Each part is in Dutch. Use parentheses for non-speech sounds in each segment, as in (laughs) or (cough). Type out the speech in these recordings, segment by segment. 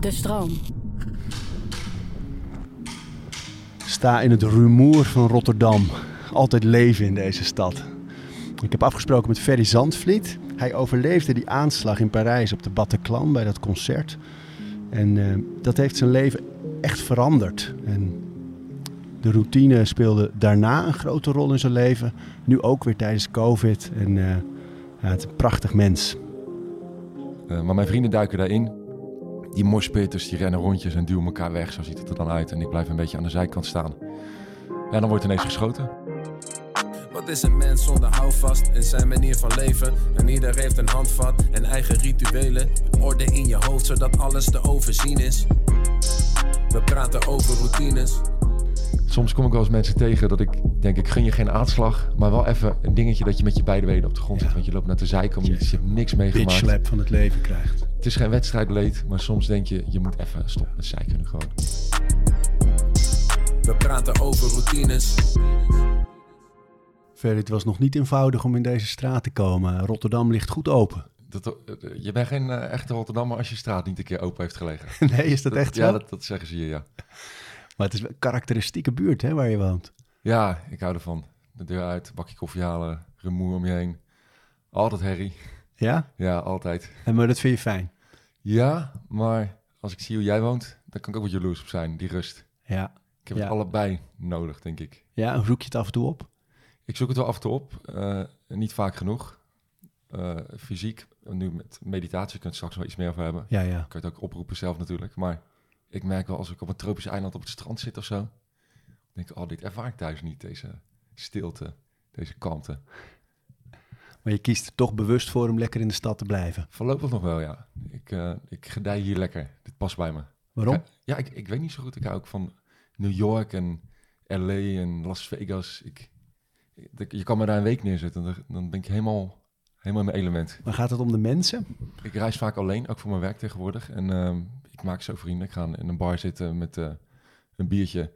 De stroom. Sta in het rumoer van Rotterdam. Altijd leven in deze stad. Ik heb afgesproken met Ferry Zandvliet. Hij overleefde die aanslag in Parijs op de Bataclan bij dat concert. En eh, dat heeft zijn leven echt veranderd. En de routine speelde daarna een grote rol in zijn leven. Nu ook weer tijdens COVID. En eh, ja, het is een prachtig mens. Uh, maar mijn vrienden duiken daarin. Die morspitters die rennen rondjes en duwen elkaar weg. Zo ziet het er dan uit. En ik blijf een beetje aan de zijkant staan. En dan wordt ineens geschoten. Wat is een mens zonder houvast in zijn manier van leven? En ieder heeft een handvat en eigen rituelen. Orde in je hoofd zodat alles te overzien is. We praten over routines. Soms kom ik wel eens mensen tegen dat ik denk, ik gun je geen aanslag, maar wel even een dingetje dat je met je beide benen op de grond zit. Want je loopt naar de zijkant, je, je hebt niks meegemaakt. Bitch van het leven krijgt. Het is geen wedstrijdleed, maar soms denk je, je moet even stoppen met zeiken gewoon. We praten over routines. Ferry, het was nog niet eenvoudig om in deze straat te komen. Rotterdam ligt goed open. Dat, je bent geen uh, echte Rotterdammer als je straat niet een keer open heeft gelegen. (laughs) nee, is dat, echt zo? Ja, dat, dat, zeggen ze hier, ja. Maar het is een karakteristieke buurt hè, waar je woont. Ja, ik hou ervan. De deur uit, bakje koffie halen, rumoer om je heen. Altijd herrie. Ja? Ja, altijd. En maar dat vind je fijn? Ja, maar als ik zie hoe jij woont, dan kan ik ook wat jaloers op zijn, die rust. Ja. Ik heb ja. het allebei nodig, denk ik. Ja, en zoek je het af en toe op? Ik zoek het wel af en toe op. Uh, niet vaak genoeg. Uh, fysiek, nu met meditatie, kun je straks wel iets meer over hebben. Ja, ja. Kan je het ook oproepen zelf natuurlijk. Maar ik merk wel als ik op een tropisch eiland op het strand zit of zo, denk ik, oh, dit ervaar ik thuis niet, deze stilte, deze kalmte. Maar je kiest er toch bewust voor om lekker in de stad te blijven? Voorlopig nog wel, ja. Ik, uh, ik gedij hier lekker. Dit past bij me. Waarom? Ik, ja, ik, ik weet niet zo goed. Ik hou ook van New York en LA en Las Vegas. Ik, je kan me daar een week neerzetten, dan, dan ben ik helemaal, helemaal in mijn element. Maar gaat het om de mensen? Ik reis vaak alleen, ook voor mijn werk tegenwoordig. En uh, ik maak zo vrienden. Ik ga in een bar zitten met uh, een biertje.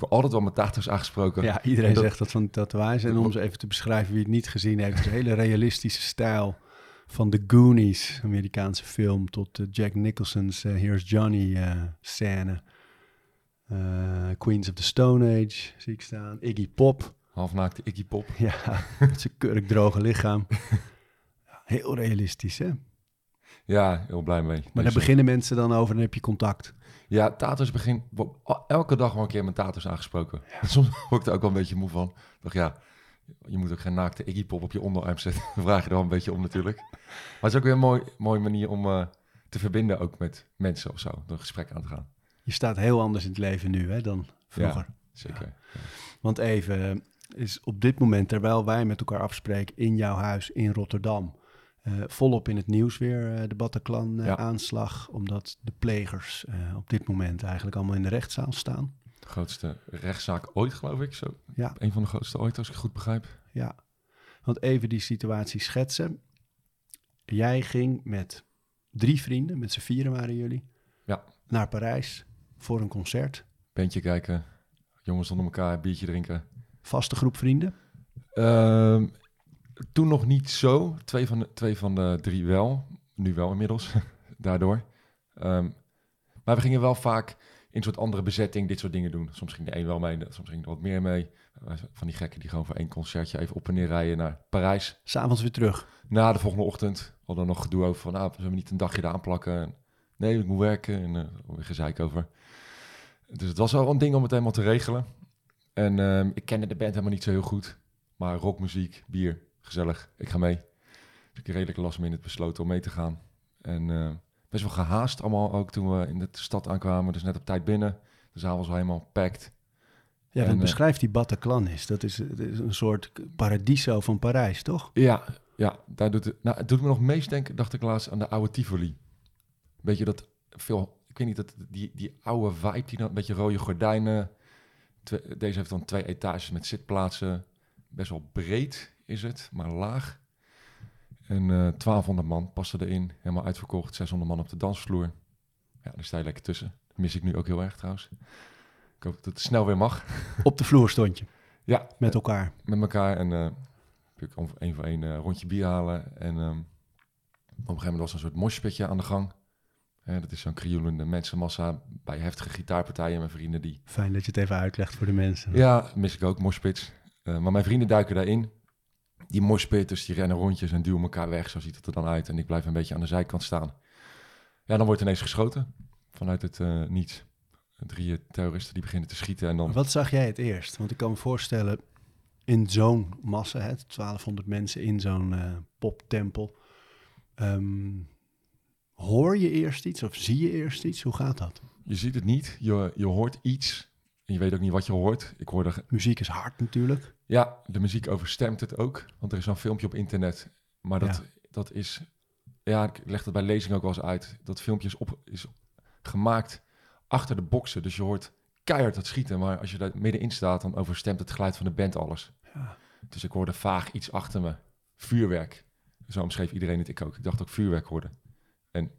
Word altijd wel met tattoos aangesproken. Ja, iedereen dat, zegt dat van tatoeage. En om ze even te beschrijven wie het niet gezien heeft. Een hele realistische stijl. Van The Goonies, Amerikaanse film, tot uh, Jack Nicholson's Here's Johnny scène. Queens of the Stone Age zie ik staan. Iggy Pop. Halfnaakte Iggy Pop. (laughs) Ja, met zijn kurkdroge lichaam. Heel realistisch, hè? Ja, heel blij mee. Maar daar beginnen mensen dan over en dan heb je contact. Ja, tattoos begin... Elke dag wel een keer met tattoos aangesproken. Ja. (laughs) Soms word ik er ook wel een beetje moe van. Dacht, ja, je moet ook geen naakte Iggy Pop op je onderarm zetten. Dan vraag je er wel een beetje om natuurlijk. Maar het is ook weer een mooi, mooie manier om uh, te verbinden ook met mensen of zo. Door een gesprek aan te gaan. Je staat heel anders in het leven nu hè, dan vroeger. Ja, zeker. Ja. Want even, is op dit moment, terwijl wij met elkaar afspreken in jouw huis in Rotterdam, uh, volop in het nieuws weer uh, de Bataclan-aanslag, ja. omdat de plegers uh, op dit moment eigenlijk allemaal in de rechtszaal staan. De grootste rechtszaak ooit, geloof ik. Zo. Ja. Een van de grootste ooit, als ik het goed begrijp. Ja, want even die situatie schetsen. Jij ging met drie vrienden, met z'n vieren waren jullie, ja. naar Parijs voor een concert. Bandje kijken, jongens onder elkaar, biertje drinken. Vaste groep vrienden? Uh, toen nog niet zo. Twee van, de, twee van de drie wel. Nu wel inmiddels, (laughs) daardoor. Um, maar we gingen wel vaak in een soort andere bezetting dit soort dingen doen. Soms ging de een wel mee, soms ging er wat meer mee. Van die gekken die gewoon voor één concertje even op en neer rijden naar Parijs. S'avonds weer terug? Na de volgende ochtend hadden we nog gedoe over van... Ah, we hebben niet een dagje eraan plakken. Nee, ik moet werken. En uh, weer gezeik over. Dus het was wel een ding om het helemaal te regelen. En um, ik kende de band helemaal niet zo heel goed. Maar rockmuziek, bier, gezellig. Ik ga mee. Dus ik redelijk last minute besloten om mee te gaan. En uh, best wel gehaast allemaal ook toen we in de stad aankwamen. Dus net op tijd binnen. De zaal was al helemaal packed. Ja, dat beschrijft die Bataclan is. Dat is, dat is een soort paradiso van Parijs, toch? Ja, ja daar doet het, nou, het doet me nog meest denken, dacht ik laatst, aan de oude Tivoli. Weet je, dat veel... Ik weet niet, dat, die, die oude vibe, die dan een beetje rode gordijnen... Twee, deze heeft dan twee etages met zitplaatsen. Best wel breed is het, maar laag. En uh, 1200 man passen erin, helemaal uitverkocht. 600 man op de dansvloer. Ja, daar sta je lekker tussen. Dat mis ik nu ook heel erg trouwens. Ik hoop dat het snel weer mag. (laughs) Op de vloer stond je? Ja. Met elkaar? Met elkaar. En uh, ik om één voor één uh, rondje bier halen. En um, op een gegeven moment was er een soort moshpitje aan de gang. Hè, dat is zo'n krioelende mensenmassa bij heftige gitaarpartijen. Mijn vrienden die... Fijn dat je het even uitlegt voor de mensen. Ja, mis ik ook, moshpits. Eh, maar mijn vrienden duiken daarin. Die moshpitters, die rennen rondjes en duwen elkaar weg. Zo ziet het er dan uit. En ik blijf een beetje aan de zijkant staan. Ja, dan wordt ineens geschoten. Vanuit het eh, niets. Drie terroristen die beginnen te schieten. En dan... Wat zag jij het eerst? Want ik kan me voorstellen, in zo'n massa, hè, 1200 mensen in zo'n eh, poptempel. ehm, hoor je eerst iets of zie je eerst iets? Hoe gaat dat? Je ziet het niet. Je, je hoort iets. En je weet ook niet wat je hoort. Ik hoorde... Muziek is hard natuurlijk. Ja, de muziek overstemt het ook. Want er is zo'n filmpje op internet. Maar dat, Ja. dat is... Ja, ik leg het bij lezing ook wel eens uit. Dat filmpje is, op, is gemaakt achter de boksen. Dus je hoort keihard het schieten. Maar als je daar middenin staat, dan overstemt het geluid van de band alles. Ja. Dus ik hoorde vaag iets achter me. Vuurwerk. Zo omschreef iedereen het, ik ook. Ik dacht ook vuurwerk hoorde. En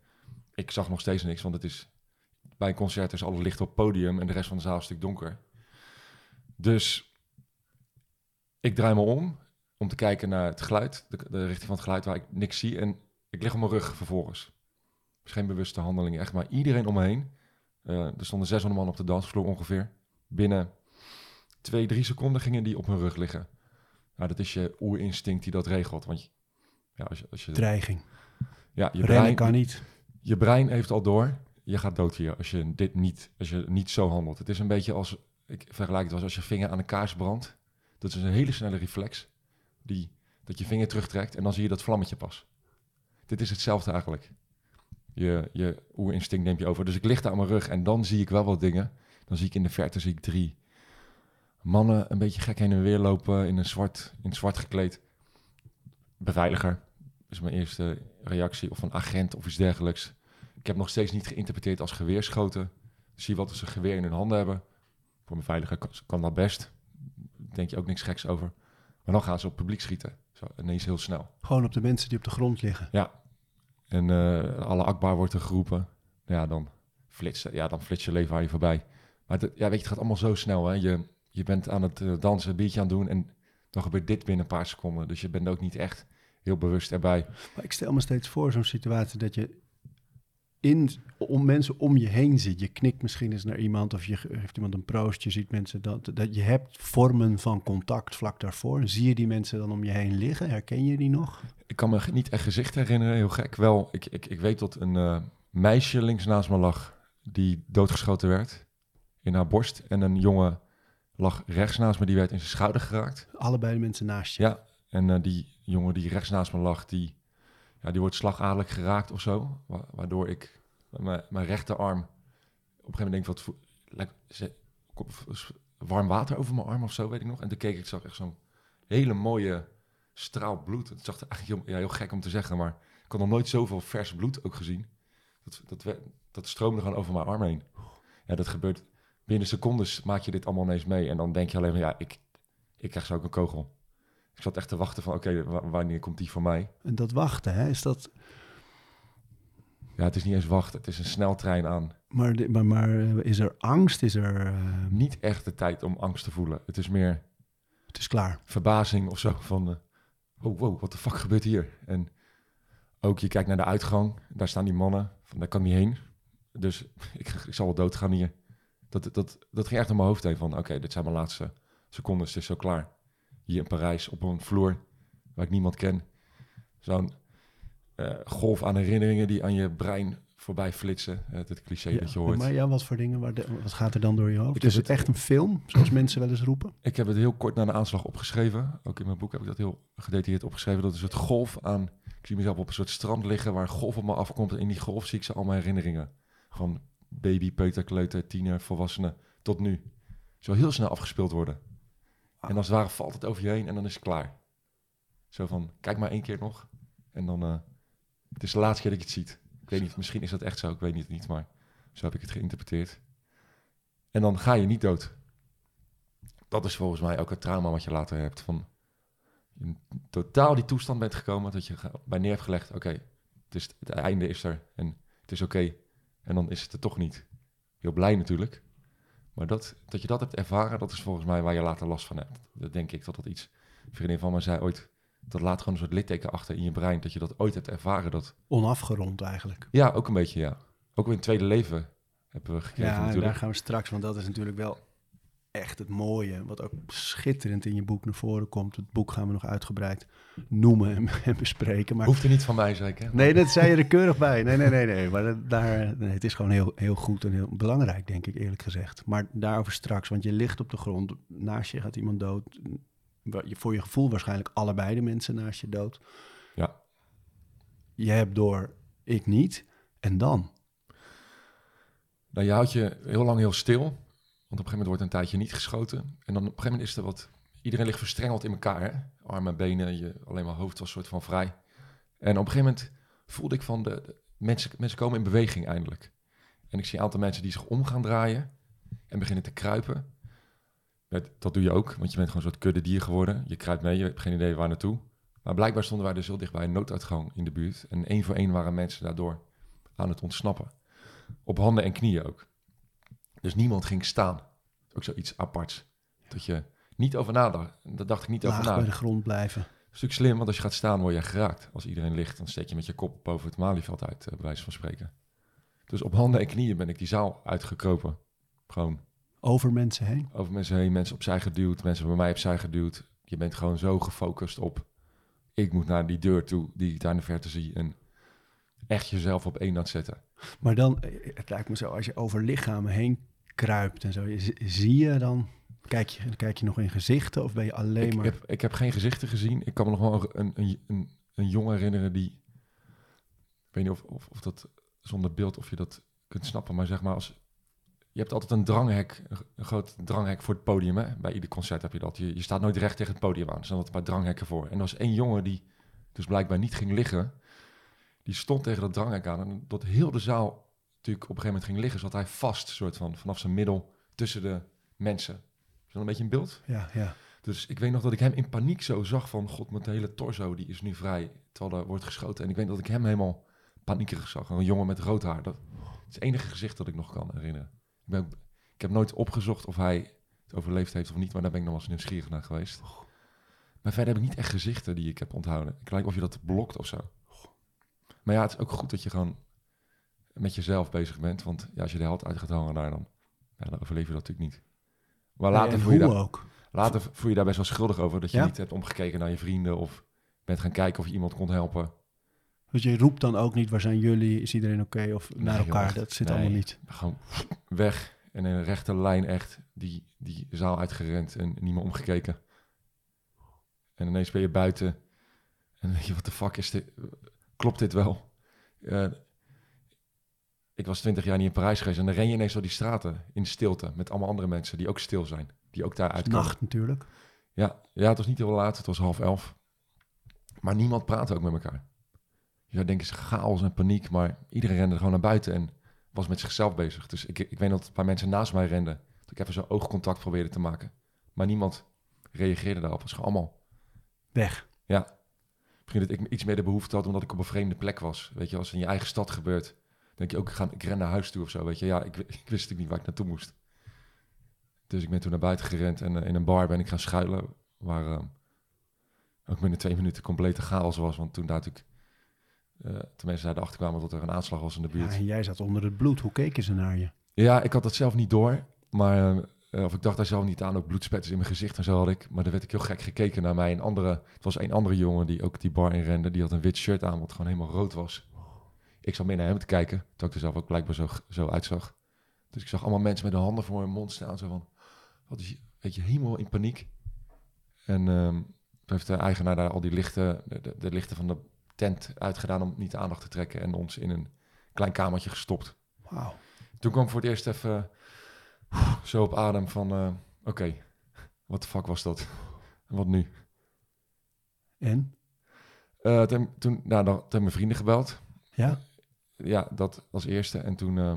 ik zag nog steeds niks, want het is... Bij een concert is alle licht op het podium en de rest van de zaal is een stuk donker. Dus ik draai me om om te kijken naar het geluid, de, de richting van het geluid waar ik niks zie. En ik lig op mijn rug vervolgens. Dus geen bewuste handeling, echt maar iedereen om me heen. Eh, er stonden 600 man op de dansvloer ongeveer. Binnen twee, drie seconden gingen die op hun rug liggen. Nou, dat is je oerinstinct die dat regelt. Want je- ja, als je, als je, Dreiging. ja, je, Rennen brein, kan niet. je brein heeft al door, je gaat dood hier als je dit niet, als je niet zo handelt. Het is een beetje als, ik vergelijk het als als je vinger aan een kaars brandt. Dat is een hele snelle reflex, die, dat je vinger terugtrekt en dan zie je dat vlammetje pas. Dit is hetzelfde eigenlijk. Je, je oerinstinct neemt je over. Dus ik lig daar aan mijn rug en dan zie ik wel wat dingen. Dan zie ik in de verte zie ik drie mannen een beetje gek heen en weer lopen in een zwart, in zwart gekleed. Beveiliger is mijn eerste reactie. Of een agent of iets dergelijks. Ik heb nog steeds niet geïnterpreteerd als geweerschoten. Zie wat ze een geweer in hun handen hebben. Voor mijn veiliger kan dat best. Denk je ook niks geks over. Maar dan gaan ze op publiek schieten. Zo, ineens heel snel. Gewoon op de mensen die op de grond liggen. Ja. En eh, alle akbar wordt er geroepen. Ja, dan flits, ja, dan flits je leven aan je voorbij. Maar het, ja, weet je, het gaat allemaal zo snel. Hè? Je, je bent aan het eh, dansen, een biertje aan het doen. En dan gebeurt dit binnen een paar seconden. Dus je bent ook niet echt heel bewust erbij. Maar ik stel me steeds voor zo'n situatie dat je in, om mensen om je heen ziet. Je knikt misschien eens naar iemand of je heeft iemand een proost. Je ziet mensen dat, dat je hebt vormen van contact vlak daarvoor. Zie je die mensen dan om je heen liggen? Herken je die nog? Ik kan me niet echt gezicht herinneren, heel gek. Wel, ik, ik, ik weet dat een eh, meisje links naast me lag die doodgeschoten werd in haar borst. En een jongen lag rechts naast me, die werd in zijn schouder geraakt. Allebei de mensen naast je. Ja, en eh, die jongen die rechts naast me lag, die, ja, die wordt slagadelijk geraakt of zo. wa- waardoor ik mijn, rechterarm op een gegeven moment denk wat warm water over mijn arm of zo, weet ik nog. En toen keek ik, zag echt zo'n hele mooie straal bloed. Het zag er eigenlijk heel, ja, heel gek om te zeggen, maar ik had nog nooit zoveel vers bloed ook gezien. Dat, dat, dat stroomde gewoon over mijn arm heen. Ja, dat gebeurt binnen secondes maak je dit allemaal ineens mee. En dan denk je alleen maar, ja, ik, ik krijg zo ook een kogel. Ik zat echt te wachten van, oké, wa- wanneer komt die voor mij? En dat wachten, hè, is dat... Ja, het is niet eens wachten, het is een sneltrein aan. Maar, maar, maar eh, is er angst? Is er... eh, Niet echt de tijd om angst te voelen. Het is meer het is klaar. verbazing of zo van, eh, oh, wow, wat de fuck gebeurt hier? En ook je kijkt naar de uitgang, daar staan die mannen, van daar kan niet heen. Dus (laughs) ik, ik zal wel doodgaan hier. Dat, dat, dat ging echt door mijn hoofd heen van, oké, dit zijn mijn laatste seconden, het is zo klaar. Hier in Parijs, op een vloer waar ik niemand ken. Zo'n eh, golf aan herinneringen die aan je brein voorbij flitsen. Eh, het cliché Ja, dat je hoort. Maar ja, wat voor dingen? Waar de- wat gaat er dan door je hoofd? Ik is het echt een film, zoals (clears throat) mensen wel eens roepen? Ik heb het heel kort na de aanslag opgeschreven. Ook in mijn boek heb ik dat heel gedetailleerd opgeschreven. Dat is het golf aan... Ik zie mezelf op een soort strand liggen waar een golf op me afkomt. En in die golf zie ik ze al mijn herinneringen. Van baby, peuter, kleuter, tiener, volwassene tot nu. Zo heel snel afgespeeld worden. En als het ware valt het over je heen en dan is het klaar. Zo van, kijk maar één keer nog. En dan... eh, het is de laatste keer dat je het ziet. Ik weet niet, misschien is dat echt zo. Ik weet het niet, maar zo heb ik het geïnterpreteerd. En dan ga je niet dood dat is volgens mij ook het trauma wat je later hebt. Van in totaal die toestand bent gekomen dat je bij neer hebt gelegd. Oké, het einde is er en het is oké. En dan is het er toch niet. Heel blij natuurlijk. Maar dat, dat je dat hebt ervaren, dat is volgens mij waar je later last van hebt. Dat denk ik dat dat iets... Een vriendin van me zei ooit, dat laat gewoon een soort litteken achter in je brein. Dat je dat ooit hebt ervaren. Dat, Onafgerond eigenlijk. ja, ook een beetje, ja. ook weer een tweede leven hebben we gekregen Ja, natuurlijk. daar gaan we straks, want dat is natuurlijk wel echt het mooie. Wat ook schitterend in je boek naar voren komt. Het boek gaan we nog uitgebreid noemen en, (laughs) en bespreken. Maar Hoeft er niet van mij, zeker. Nee, dat zei je er keurig bij. Nee, nee, nee, nee. Maar dat- daar, nee, het is gewoon heel, heel goed en heel belangrijk, denk ik, eerlijk gezegd. Maar daarover straks, want je ligt op de grond. Naast je gaat iemand dood. Voor je gevoel waarschijnlijk allebei de mensen naast je dood. Ja. Je hebt door, ik niet. En dan? Nou, je houdt je heel lang heel stil. Op een gegeven moment wordt een tijdje niet geschoten. En dan op een gegeven moment is er wat... Iedereen ligt verstrengeld in elkaar? Armen, benen, je, alleen maar hoofd was soort van vrij. En op een gegeven moment voelde ik van... De, mensen, mensen komen in beweging eindelijk. En ik zie een aantal mensen die zich om gaan draaien. En beginnen te kruipen. Dat, doe je ook, want je bent gewoon een soort kudde dier geworden. Je kruipt mee, je hebt geen idee waar naartoe. Maar blijkbaar stonden wij dus heel dicht bij een nooduitgang in de buurt. En één voor één waren mensen daardoor aan het ontsnappen. Op handen en knieën ook. Dus niemand ging staan. Ook zoiets aparts. Dat je niet over nadacht. Daar dacht ik niet over na. bij de grond blijven. natuurlijk slim, want als je gaat staan word je geraakt. Als iedereen ligt, dan steek je met je kop boven het malieveld uit, eh, bij wijze van spreken. Dus op handen en knieën ben ik die zaal uitgekropen. Gewoon Over mensen heen. over mensen heen, mensen opzij geduwd, mensen bij mij opzij geduwd. Je bent gewoon zo gefocust op, ik moet naar die deur toe, die ik daar in de verte zie. En echt jezelf op één het zetten. Maar dan, eh, het lijkt me zo, als je over lichamen heen kruipt en zo. Zie je dan, kijk je, kijk je nog in gezichten of ben je alleen Ik maar... heb, ik heb geen gezichten gezien. Ik kan me nog wel een, een, een, een jongen herinneren die... Ik weet niet of, of, of dat zonder beeld of je dat kunt snappen, maar zeg maar als... Je hebt altijd een dranghek, een, groot dranghek voor het podium. Hè? Bij ieder concert heb je dat. Je, je staat nooit recht tegen het podium aan. Er staan altijd een paar dranghekken voor. En er was één jongen die dus blijkbaar niet ging liggen. Die stond tegen dat dranghek aan. En dat heel de zaal natuurlijk op een gegeven moment ging liggen, zat hij vast, soort van, vanaf zijn middel tussen de mensen. Is dat een beetje in beeld? Ja, ja. Dus ik weet nog dat ik hem in paniek zo zag van... God, mijn hele torso die is nu vrij, terwijl er wordt geschoten. En ik weet dat ik hem helemaal paniekerig zag. Een jongen met rood haar. Dat is het enige gezicht dat ik nog kan herinneren. Ik, ben, ik heb nooit opgezocht of hij het overleefd heeft of niet, maar daar ben ik nog wel eens nieuwsgierig naar geweest. Maar verder heb ik niet echt gezichten die ik heb onthouden. Ik lijkt of je dat blokt of zo. Maar ja, het is ook goed dat je gewoon met jezelf bezig bent. Want ja, als je de held uit gaat hangen daar, dan, ja, dan overleef je dat natuurlijk niet. Maar later en voel je daar... ook. Later voel je daar best wel schuldig over dat je Ja? niet hebt omgekeken naar je vrienden of bent gaan kijken of je iemand kon helpen. Dus je roept dan ook niet, waar zijn jullie, is iedereen oké of naar Nee, elkaar, joh, dat zit nee. allemaal niet. Gewoon weg en in een rechte lijn echt die, die zaal uitgerend en niet meer omgekeken. En ineens ben je buiten en dan denk je, wat de fuck is dit? Klopt dit wel? Eh, ik was twintig jaar niet in Parijs geweest en dan ren je ineens door die straten in stilte met allemaal andere mensen die ook stil zijn, die ook daar uitkomen. Nacht natuurlijk. Ja, ja, het was niet heel laat, het was half elf. Maar niemand praatte ook met elkaar. Je zou denken, het is chaos en paniek, maar iedereen rende gewoon naar buiten en was met zichzelf bezig. Dus ik, ik weet dat een paar mensen naast mij renden. Dat ik even zo oogcontact probeerde te maken. Maar niemand reageerde daarop. Het was gewoon allemaal, Weg. ja. Misschien dat ik iets meer de behoefte had omdat ik op een vreemde plek was. Weet je, als het in je eigen stad gebeurt, denk je ook, ik, ga, ik ren naar huis toe of zo. Weet je, ja, ik, ik wist natuurlijk niet waar ik naartoe moest. Dus ik ben toen naar buiten gerend en eh, in een bar ben ik gaan schuilen. Waar eh, ook binnen twee minuten complete chaos was. Want toen daar natuurlijk, eh toen mensen daar achter kwamen dat er een aanslag was in de Ja, buurt. en jij zat onder het bloed. Hoe keken ze naar je? Ja, ik had dat zelf niet door. Maar, eh, of ik dacht daar zelf niet aan, ook bloedspetters in mijn gezicht en zo had ik. Maar er werd ik heel gek gekeken naar mij. Een andere, het was een andere jongen die ook die bar inrende. Die had een wit shirt aan, wat gewoon helemaal rood was. Ik zat meer naar hem te kijken, terwijl ik er zelf ook blijkbaar zo, zo uitzag. Dus ik zag allemaal mensen met hun handen voor hun mond staan. Zo van, wat is, weet je, helemaal in paniek. En ehm, toen heeft de eigenaar daar al die lichten, de, de, de lichten van de tent uitgedaan om niet de aandacht te trekken. En ons in een klein kamertje gestopt. Wauw. Toen kwam ik voor het eerst even zo op adem van, eh, oké, wat de fuck was dat? En wat nu? En? Eh, toen, toen, nou, dan, toen mijn vrienden gebeld. Ja? Ja, dat als eerste. En toen, eh,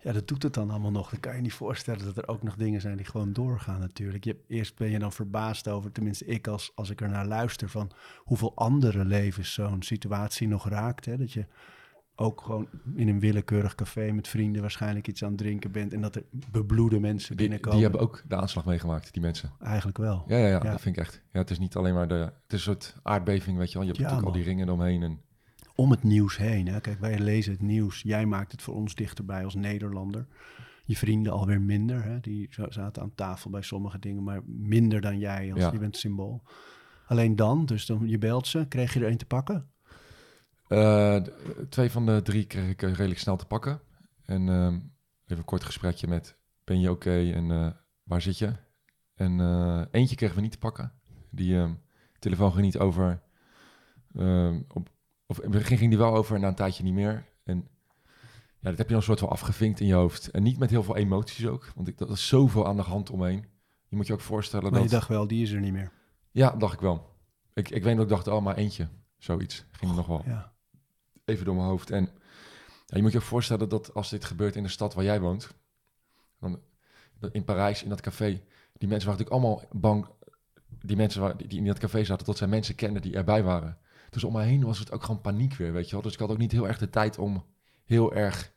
Ja, dat doet het dan allemaal nog. Dan kan je niet voorstellen dat er ook nog dingen zijn die gewoon doorgaan natuurlijk. Je, eerst ben je dan verbaasd over, tenminste ik als, als ik er naar luister, van hoeveel andere levens zo'n situatie nog raakt. Hè? Dat je ook gewoon in een willekeurig café met vrienden waarschijnlijk iets aan het drinken bent en dat er bebloede mensen binnenkomen. die hebben ook de aanslag meegemaakt, die mensen. Eigenlijk wel. Ja, ja, ja, Ja. dat vind ik echt. Ja, het is niet alleen maar de, het is een soort aardbeving, weet je wel. Je hebt Ja, natuurlijk al die ringen eromheen. En om het nieuws heen. Hè? Kijk, wij lezen het nieuws. Jij maakt het voor ons dichterbij als Nederlander. Je vrienden alweer minder. Hè? Die za- zaten aan tafel bij sommige dingen, maar minder dan jij. Als Ja. Je bent symbool. Alleen dan, dus dan, je belt ze. Kreeg je er een te pakken? Eh, twee van de drie kreeg ik eh, redelijk snel te pakken. En ehm, even een kort gesprekje met, ben je oké en eh, waar zit je? En eentje kregen we niet te pakken. Die ehm, telefoon ging niet over. ehm, op, of in het begin ging die wel over en na een tijdje niet meer. En ja, dat heb je dan een soort van afgevinkt in je hoofd. En niet met heel veel emoties ook, want ik, dat is zoveel aan de hand omheen. Je moet je ook voorstellen Maar dat... je dacht wel, die is er niet meer. Ja, dacht ik wel. Ik, ik weet dat ik dacht, oh, maar eentje. Zoiets ging nog wel Ja. even door mijn hoofd. En ja, je moet je ook voorstellen dat als dit gebeurt in de stad waar jij woont, dan, in Parijs, in dat café, die mensen waren natuurlijk allemaal bang, die mensen waar, die in dat café zaten, dat zij mensen kenden die erbij waren. Dus om mij heen was het ook gewoon paniek weer, weet je wel. Dus ik had ook niet heel erg de tijd om heel erg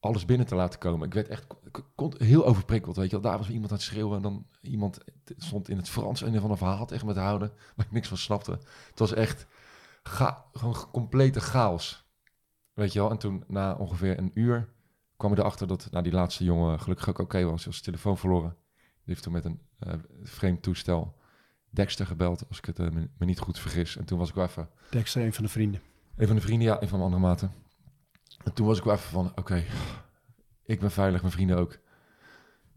alles binnen te laten komen. Ik werd echt heel overprikkeld, weet je wel. Daar was iemand aan het schreeuwen en dan iemand stond in het Frans een van een verhaal tegen me te houden, (laughs) waar ik niks van snapte. Het was echt ga, gewoon complete chaos. Weet je wel, en toen na ongeveer een uur kwam ik erachter dat nou, die laatste jongen gelukkig ook oké was. Hij was zijn telefoon verloren. Die heeft toen met een eh, vreemd toestel Dexter gebeld, als ik het eh, me, niet goed vergis. En toen was ik wel even, Dexter, een van de vrienden. een van de vrienden, ja, een van mijn andere maten. En toen was ik wel even van, oké, ik ben veilig, mijn vrienden ook.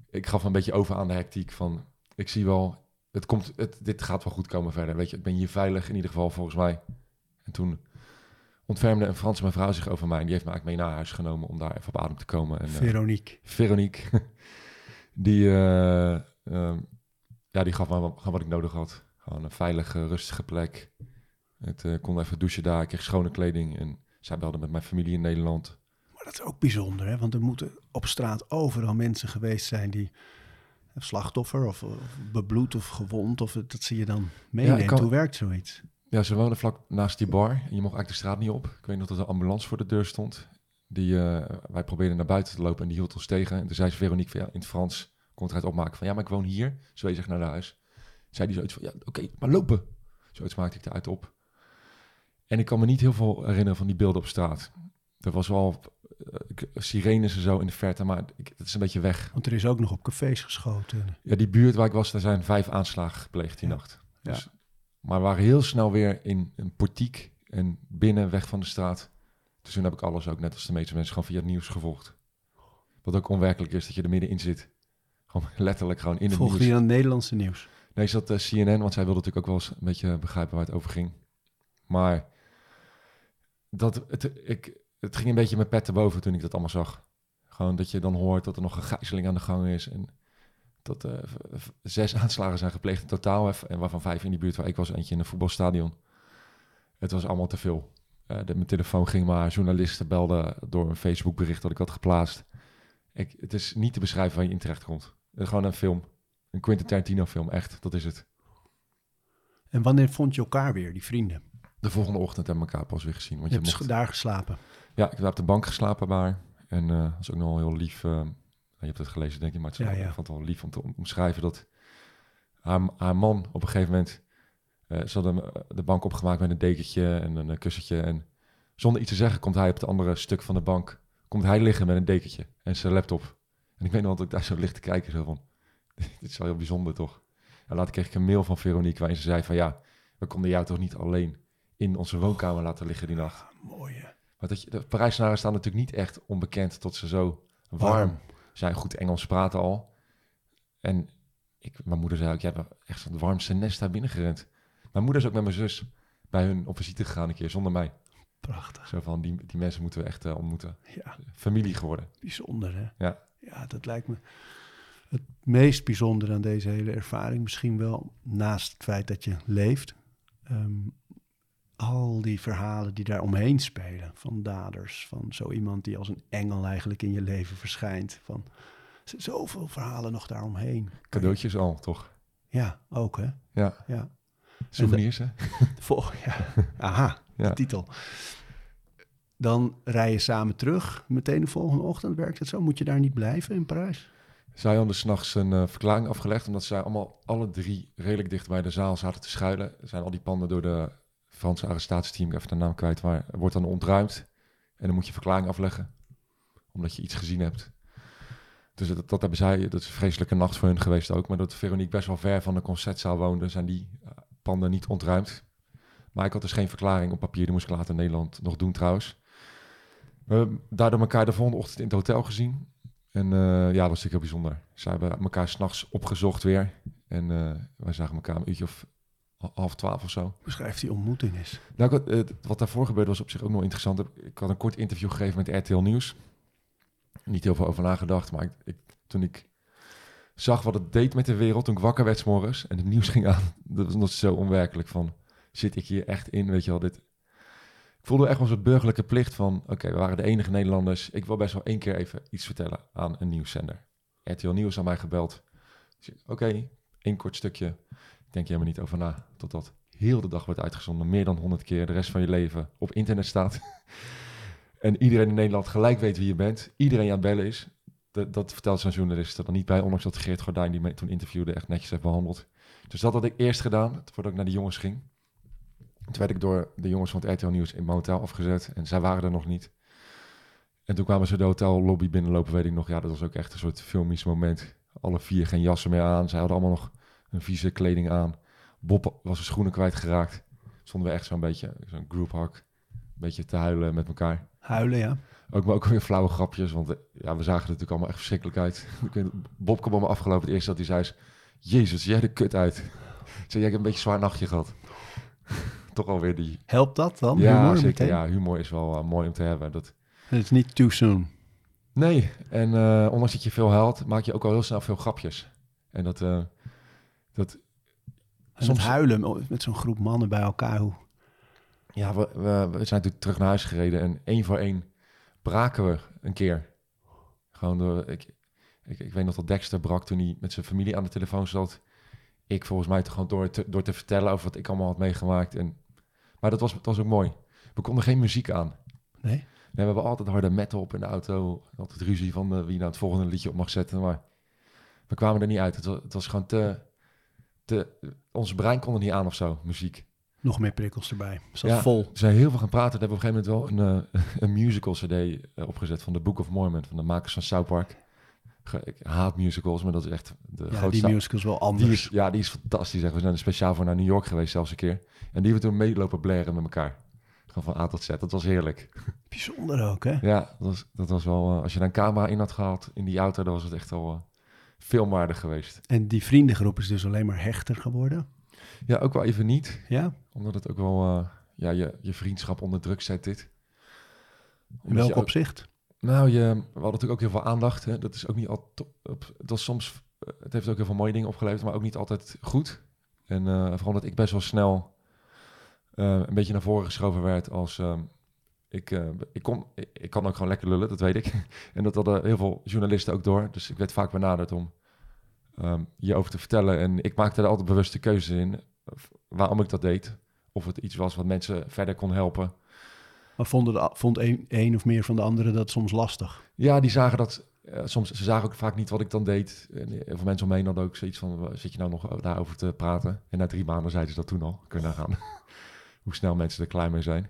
Ik gaf een beetje over aan de hectiek van, ik zie wel, het komt, het, dit gaat wel goed komen verder. Weet je, ik ben hier veilig in ieder geval volgens mij. En toen ontfermde een Franse mevrouw zich over mij. En die heeft me eigenlijk mee naar huis genomen om daar even op adem te komen. En, eh, Veronique. Veronique, (laughs) die, eh, ehm, ja, die gaf me wat, gewoon wat ik nodig had. Gewoon een veilige, rustige plek. Het eh, kon even douchen daar, ik kreeg schone kleding. En zij belde met mijn familie in Nederland. Maar dat is ook bijzonder, hè? want er moeten op straat overal mensen geweest zijn die slachtoffer of, of bebloed of gewond, of dat zie je dan meeneemt. kan- Hoe werkt zoiets? Ja, ze woonden vlak naast die bar. En je mocht eigenlijk de straat niet op. Ik weet nog dat er een ambulance voor de deur stond. Die, eh, wij probeerden naar buiten te lopen en die hield ons tegen. En toen zei ze Veronique ja, in het Frans eruit opmaken van... ja, maar ik woon hier. Zo ik naar huis. Zei die zoiets van, ja, oké, maar lopen. Zoiets maakte ik eruit op. En ik kan me niet heel veel herinneren van die beelden op straat. Er was wel ik- sirenes en zo in de verte, maar ik, het is een beetje weg. Want er is ook nog op cafés geschoten. Ja, die buurt waar ik was, daar zijn vijf aanslagen gepleegd die Ja. nacht. Ja. Dus, Maar we waren heel snel weer in een portiek en binnen, weg van de straat. Dus toen heb ik alles ook, net als de meeste mensen, gewoon via het nieuws gevolgd. Wat ook onwerkelijk is, dat je er middenin zit. (laughs) Letterlijk gewoon in het Volgde nieuws. je dan het Nederlandse nieuws? Nee, is dat eh, CNN, want zij wilde natuurlijk ook wel eens een beetje begrijpen waar het over ging. Maar dat, het, ik, het ging een beetje met pet te boven toen ik dat allemaal zag. Gewoon dat je dan hoort dat er nog een gijzeling aan de gang is. En dat v- zes (laughs) aanslagen zijn gepleegd in totaal. En waarvan vijf in die buurt waar ik was. Eentje in een voetbalstadion. Het was allemaal te veel. Eh, de, mijn telefoon ging maar. Journalisten belden door een Facebook bericht dat ik had geplaatst. Ik, het is niet te beschrijven waar je in terecht komt. Is gewoon een film. Een Quentin Tarantino film, echt. Dat is het. En wanneer vond je elkaar weer, die vrienden? De volgende ochtend hebben we elkaar pas weer gezien. Want Je je, hebt mocht... daar geslapen. Ja, ik heb daar op de bank geslapen haar. En eh, dat is ook nog wel heel lief. eh, je hebt het gelezen, denk ik, maar het is Ja, wel- ja. ik vond het wel lief om te om- omschrijven dat haar, haar man op een gegeven moment... eh ze hadden hem, eh, de bank opgemaakt met een dekentje en een eh, kussentje. En zonder iets te zeggen komt hij op het andere stuk van de bank... komt hij liggen met een dekentje en zijn laptop. En ik weet nog dat ik daar zo licht te kijken. Zo van, (laughs) dit is wel heel bijzonder, toch? En later kreeg ik een mail van Veronique waarin ze zei van... ja, we konden jou toch niet alleen in onze woonkamer laten liggen die nacht. Mooi hè? Maar dat je, de Parijzenaren staan natuurlijk niet echt onbekend tot ze zo warm, Warm. zijn. Goed Engels praten al. En ik, mijn moeder zei ook, jij hebt echt het warmste nest daar binnen gerend. Mijn moeder is ook met mijn zus bij hun op visite gegaan een keer, zonder mij. Prachtig. Zo van, die, die mensen moeten we echt eh, ontmoeten. Ja, Familie geworden. bijzonder hè? Ja. Ja, dat lijkt me het meest bijzondere aan deze hele ervaring. Misschien wel naast het feit dat je leeft. ehm, al die verhalen die daar omheen spelen. Van daders, van zo iemand die als een engel eigenlijk in je leven verschijnt. Van zoveel verhalen nog daaromheen. Cadeautjes al, toch? Ja, ook hè? Ja. Ja. Souvenirs, hè? (laughs) Vol, ja. (laughs) Aha, Ja. de titel. Dan rij je samen terug. Meteen de volgende ochtend werkt het zo. Moet je daar niet blijven in Parijs? Zij hadden s'nachts een eh, verklaring afgelegd, omdat zij allemaal alle drie redelijk dicht bij de zaal zaten te schuilen. Zijn al die panden door de Franse arrestatieteam, even de naam kwijt, maar wordt dan ontruimd. En dan moet je verklaring afleggen, omdat je iets gezien hebt. Dus dat, dat hebben zij, dat is een vreselijke nacht voor hun geweest ook. Maar dat Veronique best wel ver van de concertzaal woonde, zijn die eh, panden niet ontruimd. Maar ik had dus geen verklaring op papier, die moest ik later in Nederland nog doen trouwens. We hebben daardoor elkaar de volgende ochtend in het hotel gezien. En eh, ja, dat was natuurlijk heel bijzonder. Ze hebben elkaar s'nachts opgezocht weer. En eh, wij zagen elkaar een uurtje of half twaalf of zo. Beschrijf die ontmoeting eens. Nou, eh, wat daarvoor gebeurde was op zich ook nog interessant. Ik had een kort interview gegeven met RTL Nieuws. Niet heel veel over nagedacht, maar ik, ik, toen ik zag wat het deed met de wereld, toen ik wakker werd 's morgens en het nieuws ging aan, (laughs) dat was nog zo onwerkelijk van, zit ik hier echt in, weet je wel, dit... Voelde echt zo'n burgerlijke plicht van, oké, we waren de enige Nederlanders. Ik wil best wel één keer even iets vertellen aan een nieuwszender. RTL Nieuws aan mij gebeld. Oké, één kort stukje. Denk je helemaal niet over na, totdat heel de dag wordt uitgezonden, meer dan 100 keer, de rest van je leven op internet staat. (laughs) en iedereen in Nederland gelijk weet wie je bent, iedereen aan het bellen is. Dat, dat vertelt zo'n journalist er dan niet bij, ondanks dat Geert Gordijn, die me toen interviewde, echt netjes heeft behandeld. Dus dat had ik eerst gedaan, voordat ik naar de jongens ging. Toen werd ik door de jongens van het RTL Nieuws in mijn hotel afgezet en zij waren er nog niet. En toen kwamen ze de hotellobby binnenlopen, weet ik nog. Ja, dat was ook echt een soort filmisch moment. Alle vier geen jassen meer aan. Zij hadden allemaal nog een vieze kleding aan. Bob was zijn schoenen kwijtgeraakt. Stonden we echt zo'n beetje, zo'n grouphug. Een beetje te huilen met elkaar. Huilen, ja. Ook, maar ook weer flauwe grapjes, want ja, we zagen er natuurlijk allemaal echt verschrikkelijk uit. (laughs) Bob kwam me afgelopen, het eerste dat hij zei is... Jezus, jij de kut uit. Ik zei, jij hebt een beetje een zwaar nachtje gehad. Toch alweer die... Helpt dat dan? ja, Humor zeker. meteen? Ja, humor is wel eh, mooi om te hebben. Dat, Het is niet too soon. Nee, en eh, ondanks dat je veel huilt, maak je ook al heel snel veel grapjes. En dat, eh, dat En Soms- huilen met zo'n groep mannen bij elkaar. Hoe... ja, we, we, we zijn natuurlijk terug naar huis gereden en één voor één braken we een keer. Gewoon door, ik, ik, ik weet nog dat Dexter brak toen hij met zijn familie aan de telefoon zat. Ik volgens mij toch gewoon door te, door te vertellen over wat ik allemaal had meegemaakt. En, maar dat was, dat was ook mooi. We konden geen muziek aan. Nee? Nee, we hebben altijd harde metal op in de auto. Altijd ruzie van eh, wie nou het volgende liedje op mag zetten. Maar we kwamen er niet uit. Het was, het was gewoon te, te... Ons brein kon er niet aan of zo, muziek. Nog meer prikkels erbij. Zat Ja. vol. We zijn heel veel gaan praten. We hebben op een gegeven moment wel een, eh, (laughs) een musical cd eh, opgezet van de Book of Mormon. Van de makers van South Park. Ik haat musicals, maar dat is echt de Ja, grootste... die musical is wel Die anders. is, ja, die is fantastisch. Zeg. We zijn er speciaal voor naar New York geweest zelfs een keer. En die hebben we toen meelopen blaren met elkaar. Gewoon van A tot Z. Dat was heerlijk. (laughs) Bijzonder ook, hè? Ja, dat was, dat was wel... eh, als je daar een camera in had gehad in die auto, dan was het echt al uh, filmwaardig geweest. En die vriendengroep is dus alleen maar hechter geworden. Ja, ook wel even niet. Ja? Omdat het ook wel... eh, ja, je, je vriendschap onder druk zet dit. In welk ook- opzicht? Nou, je, we hadden natuurlijk ook heel veel aandacht. Hè. Dat is ook niet altijd... Het soms... eh, Het heeft ook heel veel mooie dingen opgeleverd, maar ook niet altijd goed. En eh, vooral dat ik best wel snel eh, een beetje naar voren geschoven werd als... ehm, ik, ik, kon, ik, kan ook gewoon lekker lullen, dat weet ik. (laughs) en dat hadden heel veel journalisten ook door. Dus ik werd vaak benaderd om ehm hierover te vertellen. En ik maakte er altijd bewuste keuzes in waarom ik dat deed. Of het iets was wat mensen verder kon helpen. Maar vonden de, vond een, een of meer van de anderen dat soms lastig? Ja, die zagen dat. eh, soms, ze zagen ook vaak niet wat ik dan deed. En veel mensen om me heen hadden ook zoiets van: "Waar zit je nou nog daarover te praten? En na drie maanden zeiden ze dat toen al. Kunnen gaan. (laughs) Hoe snel mensen er klaar mee zijn.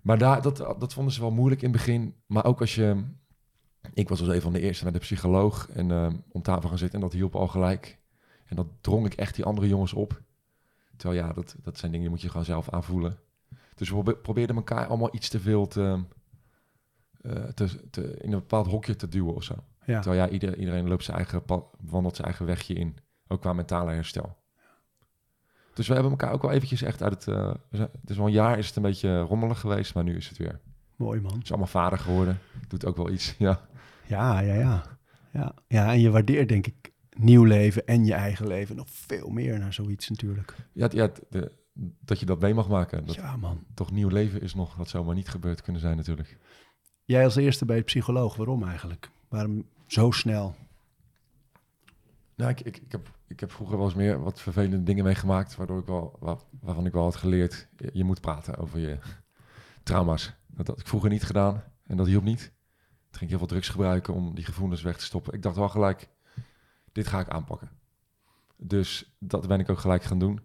Maar daar, dat, dat vonden ze wel moeilijk in het begin. Maar ook als je. Ik was dus een van de eerste met de psycholoog. En eh, om tafel gaan zitten. En dat hielp al gelijk. En dat drong ik echt die andere jongens op. Terwijl ja, dat, dat zijn dingen die moet je gewoon zelf aanvoelen. Dus we probe- probeerden elkaar allemaal iets te veel te, eh, te, te, in een bepaald hokje te duwen of zo. Ja. Terwijl ja, ieder, iedereen loopt zijn eigen pad, wandelt zijn eigen wegje in. Ook qua mentale herstel. Dus we hebben elkaar ook wel eventjes echt uit het... eh, het is wel een jaar is het een beetje rommelig geweest, maar nu is het weer. Mooi man. Het is allemaal vader geworden. Doet ook wel iets, (laughs) ja. Ja, ja, ja. Ja, ja en je waardeert denk ik nieuw leven en je eigen leven nog veel meer naar zoiets natuurlijk. ja, ja de, dat je dat mee mag maken. Dat Ja man. toch nieuw leven is nog, dat zomaar niet gebeurd kunnen zijn natuurlijk. Jij als eerste bij de psycholoog, waarom eigenlijk? Waarom zo snel? Nou, ik, ik, ik, heb, ik heb vroeger wel eens meer wat vervelende dingen meegemaakt, waardoor ik wel, wat, waarvan ik wel had geleerd, je, je moet praten over je trauma's. Dat had ik vroeger niet gedaan en dat hielp niet. Toen ging ik heel veel drugs gebruiken om die gevoelens weg te stoppen. Ik dacht wel gelijk, dit ga ik aanpakken. Dus dat ben ik ook gelijk gaan doen.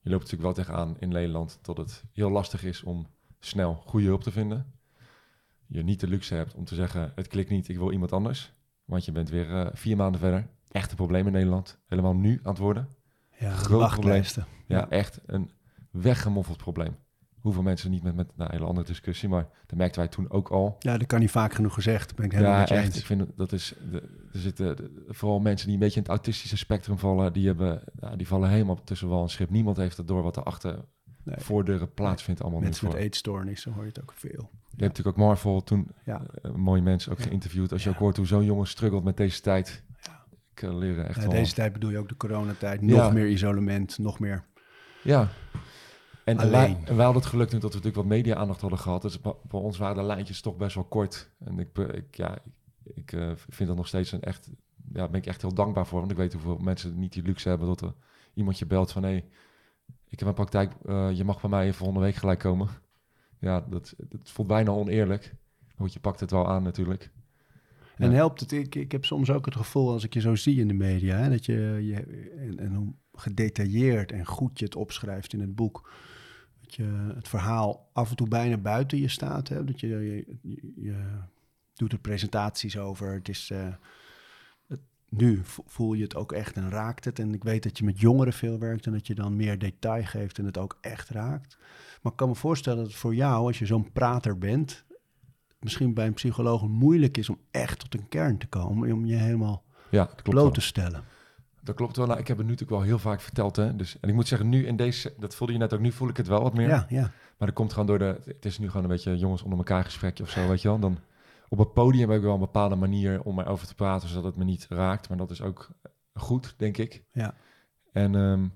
Je loopt natuurlijk wel tegenaan in Nederland dat het heel lastig is om snel goede hulp te vinden. Je niet de luxe hebt om te zeggen, het klikt niet, ik wil iemand anders. Want je bent weer eh, vier maanden verder. Echt een probleem in Nederland. Helemaal nu aan het worden. Ja, Groot Ja. echt een weggemoffeld probleem. Hoeveel mensen niet met, met nou, een hele andere discussie, maar dat merkten wij toen ook al. Ja, dat kan niet vaak genoeg gezegd. Dat ben ik helemaal Ja, echt. eens. Ik vind dat- is. De, er zitten de- vooral mensen die een beetje in het autistische spectrum vallen, die, hebben, die vallen helemaal tussen wal en schip. Niemand heeft het door wat er achter Nee. voordeuren plaatsvindt. Allemaal Mensen met eetstoornissen hoor je het ook veel. Je hebt natuurlijk ook Marvel toen Ja. eh, mooie mensen ook Ja. geïnterviewd. Als je ook hoort hoe zo'n jongen struggelt met deze tijd. Ja. Ik eh, leren echt wel. deze tijd bedoel je ook de coronatijd. Nog meer isolement, nog meer. Ja. En Alleen. en wij hadden het geluk toen dat we natuurlijk wat media-aandacht hadden gehad. Dus bij bij ons waren de lijntjes toch best wel kort. En ik, be- ik, ja, ik, ik eh, vind dat nog steeds een echt... Ja, daar ben ik echt heel dankbaar voor. Want ik weet hoeveel mensen niet die luxe hebben dat er iemand je belt van... hé, hey, ik heb een praktijk, eh, je mag bij mij volgende week gelijk komen. Ja, dat, dat voelt bijna oneerlijk. Maar goed, je pakt het wel aan natuurlijk. En helpt het? Ik, ik heb soms ook het gevoel als ik je zo zie in de media, hè, dat je, je en, en hoe gedetailleerd en goed je het opschrijft in het boek, dat je het verhaal af en toe bijna buiten je staat. Hè, dat je, je, je- je doet er presentaties over. Het is, eh, het, nu vo- voel je het ook echt en raakt het. En ik weet dat je met jongeren veel werkt en dat je dan meer detail geeft en het ook echt raakt. Maar ik kan me voorstellen dat het voor jou, als je zo'n prater bent, misschien bij een psycholoog moeilijk is om echt tot een kern te komen, om je helemaal Ja, klopt bloot te stellen. Dat klopt wel. Nou, ik heb het nu natuurlijk wel heel vaak verteld. Hè? Dus, en ik moet zeggen, nu in deze... Dat voelde je net ook. Nu voel ik het wel wat meer. Ja, ja. Maar dat komt gewoon door de... Het is nu gewoon een beetje jongens onder elkaar gesprekje of zo, weet je wel. Dan op het podium heb ik wel een bepaalde manier om erover te praten, zodat het me niet raakt. Maar dat is ook goed, denk ik. Ja. En ehm,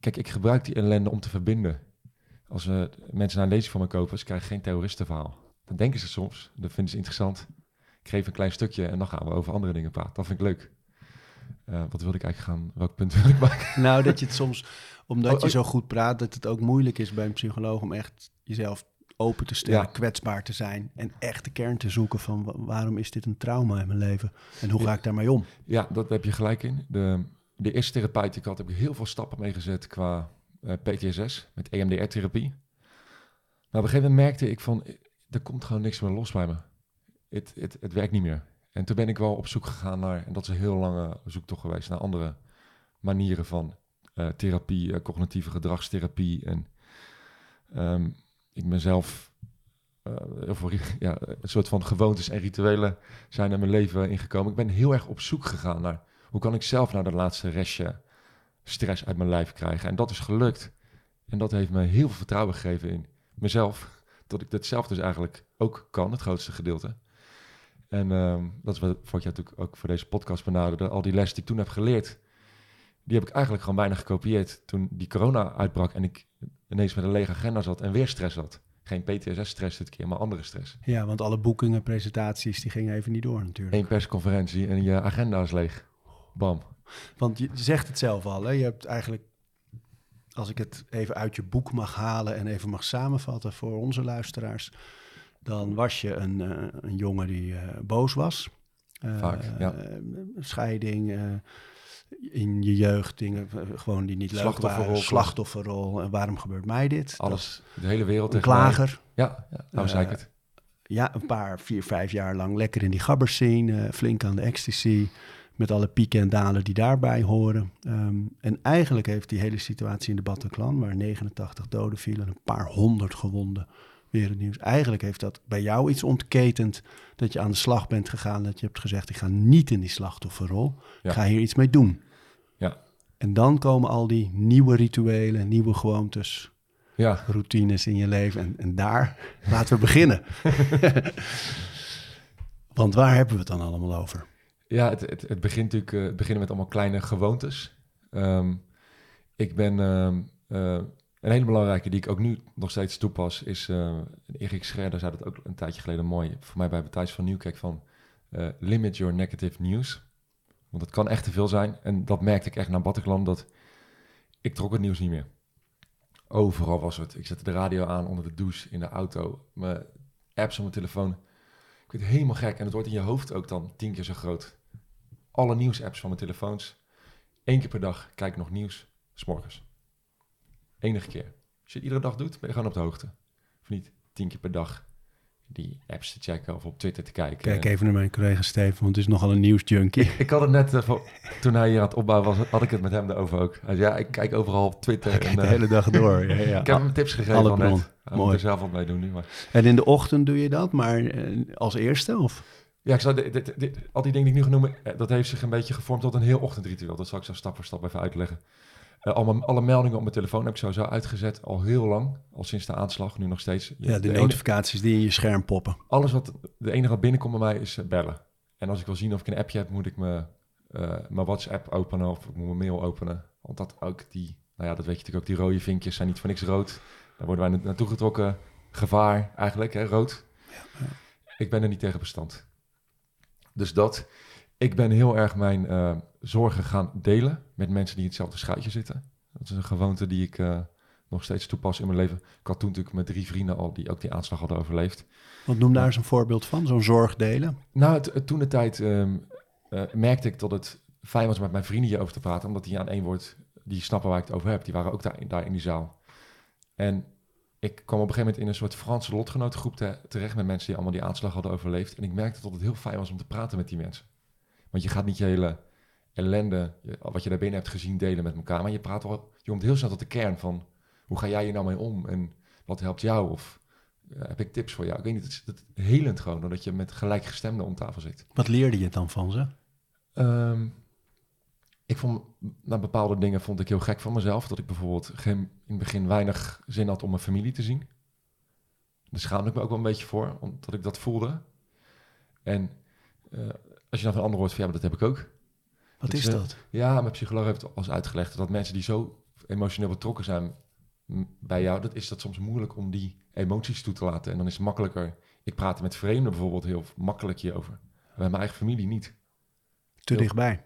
kijk, ik gebruik die ellende om te verbinden. Als eh, mensen naar een lezing van me kopen, ze krijgen geen terroristenverhaal. Dan denken ze soms, dat vinden ze interessant. Ik geef een klein stukje en dan gaan we over andere dingen praten. Dat vind ik leuk. Eh, wat wilde ik eigenlijk gaan? Welk punt wil ik maken? (laughs) Nou, dat je het soms, omdat Oh, je oh. zo goed praat, dat het ook moeilijk is bij een psycholoog om echt jezelf open te stellen, Ja. kwetsbaar te zijn en echt de kern te zoeken van wa- waarom is dit een trauma in mijn leven en hoe ga ik daarmee om? Ja, dat heb je gelijk in. De, de eerste therapeut die ik had, heb ik heel veel stappen meegezet qua eh, PTSS, met EMDR-therapie. Maar op een gegeven moment merkte ik van, er komt gewoon niks meer los bij me. Het, het, het werkt niet meer. En toen ben ik wel op zoek gegaan naar, en dat is een heel lange zoektocht geweest, naar andere manieren van eh, therapie, eh, cognitieve gedragstherapie. En ehm, ik ben zelf, eh, (laughs) ja, een soort van gewoontes en rituelen zijn in mijn leven ingekomen. Ik ben heel erg op zoek gegaan naar hoe kan ik zelf nou de laatste restje stress uit mijn lijf krijgen. En dat is gelukt. En dat heeft me heel veel vertrouwen gegeven in mezelf. (laughs) Dat ik dat zelf dus eigenlijk ook kan, het grootste gedeelte. En ehm, dat is wat, wat je natuurlijk ook voor deze podcast benaderde. Al die lessen die ik toen heb geleerd, die heb ik eigenlijk gewoon bijna gekopieerd toen die corona uitbrak en ik ineens met een lege agenda zat en weer stress had. Geen PTSS-stress dit keer, maar andere stress. Ja, want alle boekingen, presentaties, die gingen even niet door natuurlijk. Eén persconferentie en je agenda is leeg. Bam. Want je zegt het zelf al, hè? je hebt eigenlijk, als ik het even uit je boek mag halen en even mag samenvatten voor onze luisteraars, dan was je een, eh, een jongen die eh, boos was. Eh, Vaak, ja. scheiding, in je jeugd dingen gewoon die niet leuk waren. Slachtofferrol. En waarom gebeurt mij dit? Alles, de hele wereld Een klager. Ja, ja nou zei ik het. Ja, een paar, vier, vijf jaar lang lekker in die gabbers zien. flink aan de ecstasy. Met alle pieken en dalen die daarbij horen. Ehm, en eigenlijk heeft die hele situatie in de Bataclan, waar 89 doden vielen, een paar honderd gewonden, weer het nieuws. Eigenlijk heeft dat bij jou iets ontketend dat je aan de slag bent gegaan. Dat je hebt gezegd, ik ga niet in die slachtofferrol. Ja. Ik ga hier iets mee doen. Ja. En dan komen al die nieuwe rituelen, nieuwe gewoontes, Ja, routines in je leven. En, en daar (laughs) laten we beginnen. (laughs) Want waar hebben we het dan allemaal over? ja het, het, het begint natuurlijk eh, het beginnen met allemaal kleine gewoontes. Ehm, ik ben ehm, eh, een hele belangrijke die ik ook nu nog steeds toepas, is eh Erik Scherder zei dat ook een tijdje geleden mooi, voor mij bij Matthijs van Nieuwkerk, van eh, limit your negative news. Want het kan echt te veel zijn. En dat merkte ik echt na Bataclan, dat ik trok het nieuws niet meer. Overal was het. Ik zette de radio aan onder de douche, in de auto, mijn apps op mijn telefoon. Ik werd helemaal gek en het wordt in je hoofd ook dan tien keer zo groot. Alle nieuwsapps van mijn telefoons. Eén keer per dag kijk ik nog nieuws, s'morgens. Enige keer. Als je het iedere dag doet, ben je gewoon op de hoogte. Of niet tien keer per dag die apps te checken of op Twitter te kijken. Kijk even naar mijn collega Steven, want het is nogal een nieuwsjunkie. Ik had het net, eh, toen hij hier aan het opbouwen was, had ik het met hem erover ook. Hij zei, ja, ik kijk overal op Twitter. Hij kijkt en, de eh, hele dag door. Ja, ja. (laughs) ik heb hem tips gegeven alle al net. Hij Mooi. moet er zelf wat mee doen nu. Maar. En in de ochtend doe je dat, maar eh, als eerste? Of? Ja, ik zou, dit, dit- dit- al die dingen die ik nu eh, dat heeft zich een beetje gevormd tot een heel ochtendritueel. Dat zal ik zo stap voor stap even uitleggen. Eh, alle meldingen op mijn telefoon heb ik sowieso uitgezet al heel lang. Al sinds de aanslag, nu nog steeds. Ja, de, notificaties die in je scherm poppen. alles wat, de enige wat binnenkomt bij mij is eh, bellen. En als ik wil zien of ik een appje heb, moet ik me, eh, mijn WhatsApp openen of ik moet mijn mail openen. Want dat ook die, nou ja, dat weet je natuurlijk ook, die rode vinkjes zijn niet voor niks rood. Daar worden wij na- naartoe getrokken. Gevaar eigenlijk, hè, rood. Ik ben er niet tegen bestand. Dus dat. Ik ben heel erg mijn eh, zorgen gaan delen met mensen die in hetzelfde schuitje zitten. Dat is een gewoonte die ik eh, nog steeds toepas in mijn leven. Ik had toen natuurlijk met drie vrienden al die ook die aanslag hadden overleefd. Want noem daar eens een voorbeeld van, zo'n zorg delen. Nou, toen de tijd ehm, eh, merkte ik dat het fijn was met mijn vrienden hierover te praten, omdat die aan één woord, die snappen waar ik het over heb. Die waren ook daar, daar in die zaal. En ik kwam op een gegeven moment in een soort Franse lotgenotengroep te- terecht met mensen die allemaal die aanslag hadden overleefd. En ik merkte dat het heel fijn was om te praten met die mensen. Want je gaat niet je hele ellende, wat je daar binnen hebt gezien, delen met elkaar. Maar je praat wel, je komt heel snel tot de kern van, hoe ga jij hier nou mee om? En wat helpt jou? Of eh, heb ik tips voor jou? Ik weet niet, het is het helend gewoon, doordat je met gelijkgestemden om tafel zit. Wat leerde je dan van ze? Ehm, ik vond, naar bepaalde dingen vond ik heel gek van mezelf. Dat ik bijvoorbeeld geen, in het begin weinig zin had om mijn familie te zien. Daar schaamde ik me ook wel een beetje voor, omdat ik dat voelde. En eh, als je dan van anderen hoort van ja, maar dat heb ik ook. Wat Dat is is, dat? Ja, mijn psycholoog heeft al eens uitgelegd dat mensen die zo emotioneel betrokken zijn bij jou, dat is dat soms moeilijk om die emoties toe te laten. En dan is het makkelijker. Ik praat met vreemden bijvoorbeeld heel makkelijk hierover. Maar Bij mijn eigen familie niet. Te heel- dichtbij.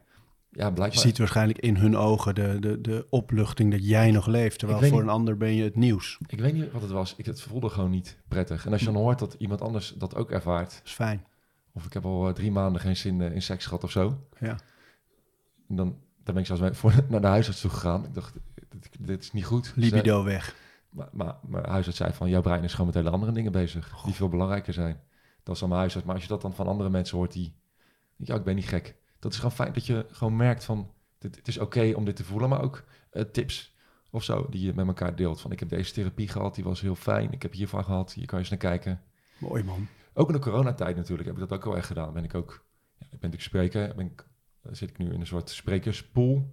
Ja, Je blijkbaar. ziet waarschijnlijk in hun ogen de, de, de opluchting dat jij nog leeft. Terwijl voor niet- een ander ben je het nieuws. Ik weet niet wat het was. Ik, het voelde gewoon niet prettig. En als je dan hoort dat iemand anders dat ook ervaart. Is fijn. Of ik heb al eh, drie maanden geen zin eh, in seks gehad of zo. Ja. En dan, dan ben ik zelfs (laughs) voor, naar de huisarts toe gegaan. Ik dacht, dit, dit is niet goed. Libido weg. Maar, maar mijn huisarts zei van, jouw brein is gewoon met hele andere dingen bezig. Die veel belangrijker zijn. Dat is dan mijn huisarts. Maar als je dat dan van andere mensen hoort die... Ja, ik ben niet gek. Dat is gewoon fijn dat je gewoon merkt van... Dit, het is oké om dit te voelen, maar ook eh, tips of zo die je met elkaar deelt. Van ik heb deze therapie gehad, die was heel fijn. Ik heb hiervan gehad, hier kan je eens naar kijken. Mooi man. Ook in de coronatijd natuurlijk heb ik dat ook heel erg gedaan. Ben ik ook, ja, ik ben spreker, ik, eh, zit ik nu in een soort sprekerspool.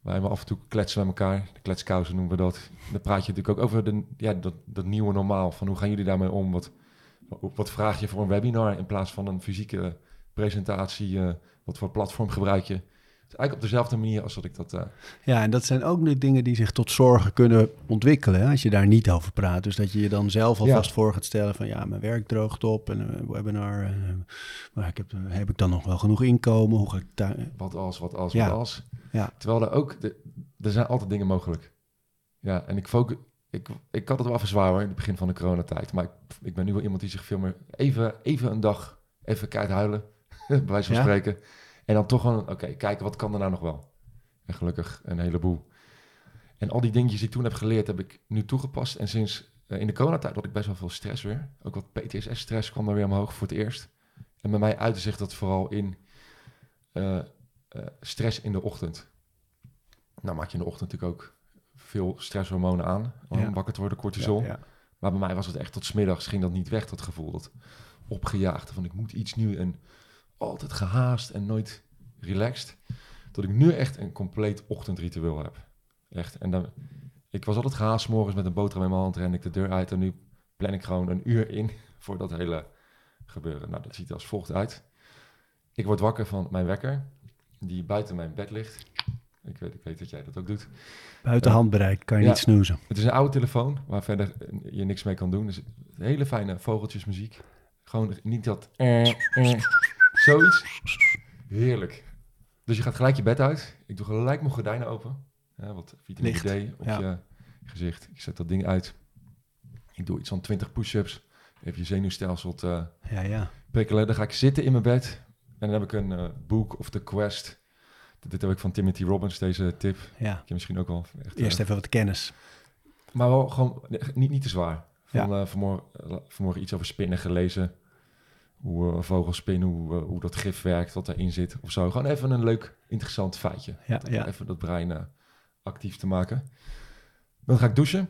Waar we af en toe kletsen met elkaar. De kletskousen noemen we dat. Dan praat je natuurlijk ook over de, ja, dat, dat nieuwe normaal. Van hoe gaan jullie daarmee om? Wat, wat vraag je voor een webinar in plaats van een fysieke presentatie? eh, wat voor platform gebruik je? Eigenlijk op dezelfde manier als dat ik dat... eh, Ja, en dat zijn ook de dingen die zich tot zorgen kunnen ontwikkelen. Hè, als je daar niet over praat. Dus dat je je dan zelf alvast voor gaat stellen van... ja, mijn werk droogt op en een webinar. eh, maar ik heb, heb ik dan nog wel genoeg inkomen? Hoe ga ik daar... wat als, wat als, Ja. wat als. Ja. Terwijl er ook, de, er zijn altijd dingen mogelijk. Ja, en ik, focus, ik, ik had het wel even zwaar hoor, in het begin van de coronatijd. Maar ik, ik ben nu wel iemand die zich veel meer, even, even een dag, even keihard huilen, (laughs) bij wijze van Ja? spreken. En dan toch gewoon, oké, kijken wat kan er nou nog wel. En gelukkig een heleboel. En al die dingetjes die ik toen heb geleerd, heb ik nu toegepast. En sinds eh, in de coronatijd had ik best wel veel stress weer. Ook wat PTSS-stress kwam er weer omhoog voor het eerst. En bij mij uitte zich dat vooral in eh, eh, stress in de ochtend. Nou maak je in de ochtend natuurlijk ook veel stresshormonen aan om Ja. wakker te worden, cortisol. Ja, ja. Maar bij mij was het echt tot 's middags ging dat niet weg, dat gevoel. Dat opgejaagde van ik moet iets nu en altijd gehaast en nooit relaxed. Dat ik nu echt een compleet ochtendritueel heb. Echt. En dan, ik was altijd gehaast morgens met een boterham in mijn hand, ren ik de deur uit en nu plan ik gewoon een uur in (laughs) voor dat hele gebeuren. Nou, dat ziet er als volgt uit. Ik word wakker van mijn wekker, die buiten mijn bed ligt. Ik weet, ik weet dat jij dat ook doet. Buiten Ja. handbereik kan je Ja. niet snoezen. Het is een oude telefoon waar verder eh, je niks mee kan doen. Dus hele fijne vogeltjesmuziek. Gewoon niet dat... eh, eh, zoiets. Heerlijk. Dus je gaat gelijk je bed uit. Ik doe gelijk mijn gordijnen open. Ja, wat vitamine Licht, D op ja. je gezicht. Ik zet dat ding uit. Ik doe iets van 20 push-ups. Even je zenuwstelsel te Ja, ja. prikkelen. Dan ga ik zitten in mijn bed. En dan heb ik een eh, boek of The Quest. Dit heb ik van Timothy Robbins, deze tip. ja. Misschien ook al echt... eh, Eerst even wat kennis. Maar wel gewoon niet, niet te zwaar. Van, Ja. eh, vanmorgen, eh, vanmorgen iets over spinnen gelezen. Hoe uh, vogels spinnen, hoe, eh, hoe dat gif werkt, wat erin zit of zo. Gewoon even een leuk, interessant feitje. Ja. Even dat brein eh, actief te maken. Dan ga ik douchen.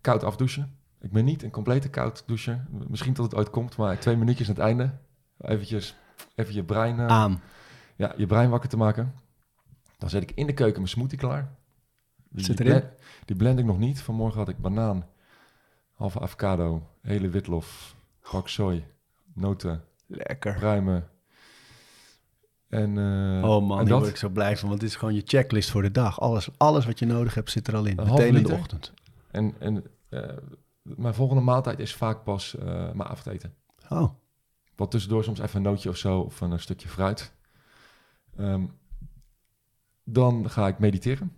Koud afdouchen. Ik ben niet een complete koud doucher. Misschien tot het ooit komt, maar twee minuutjes aan het einde. Eventjes, even je brein, eh, Aan. ja, je brein wakker te maken. Dan zet ik in de keuken mijn smoothie klaar. Die, zit die erin? blend- die blend ik nog niet. Vanmorgen had ik banaan, halve avocado, hele witlof, pak noten, Lekker. pruimen. En, eh, Oh man, en dat, word ik zo blij van, want dit is gewoon je checklist voor de dag. Alles, alles wat je nodig hebt zit er al in. Een Meteen in de ochtend. En, en eh, mijn volgende maaltijd is vaak pas eh, mijn avondeten. Oh, Wat tussendoor soms even een nootje of zo, of een, stukje fruit. Ehm, dan ga ik mediteren.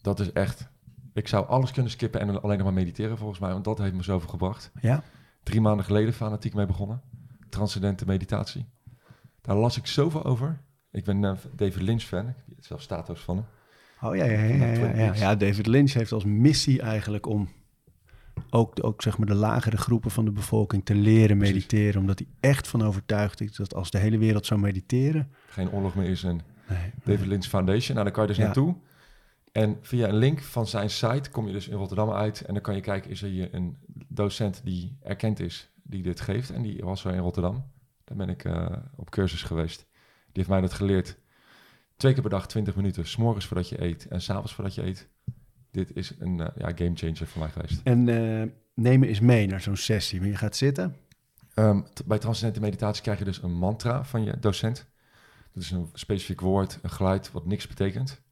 Dat is echt... Ik zou alles kunnen skippen en alleen nog maar mediteren volgens mij, want dat heeft me zoveel gebracht. ja? Drie maanden geleden fanatiek mee begonnen. Transcendente meditatie. Daar las ik zoveel over. Ik ben eh, David Lynch fan. Ik heb zelfs stato's van hem. Oh ja, ja, ja, ja, ja, David Lynch heeft als missie eigenlijk om ook, ook zeg maar de lagere groepen van de bevolking te leren Precies. mediteren. Omdat hij echt van overtuigd is dat als de hele wereld zou mediteren... Geen oorlog meer is en Nee, David Lynch Foundation. Nou, daar kan je dus Ja. naartoe. En via een link van zijn site kom je dus in Rotterdam uit. En dan kan je kijken, is er hier een docent die erkend is, die dit geeft. En die was er in Rotterdam. Daar ben ik eh, op cursus geweest. Die heeft mij dat geleerd. Twee keer per dag, 20 minuten. S'morgens voordat je eet en s'avonds voordat je eet. Dit is een eh, ja, game changer voor mij geweest. En neem me eens mee naar zo'n sessie. Maar je gaat zitten. Ehm, bij transcendente meditatie krijg je dus een mantra van je docent. Dat is een specifiek woord, een geluid wat niks betekent.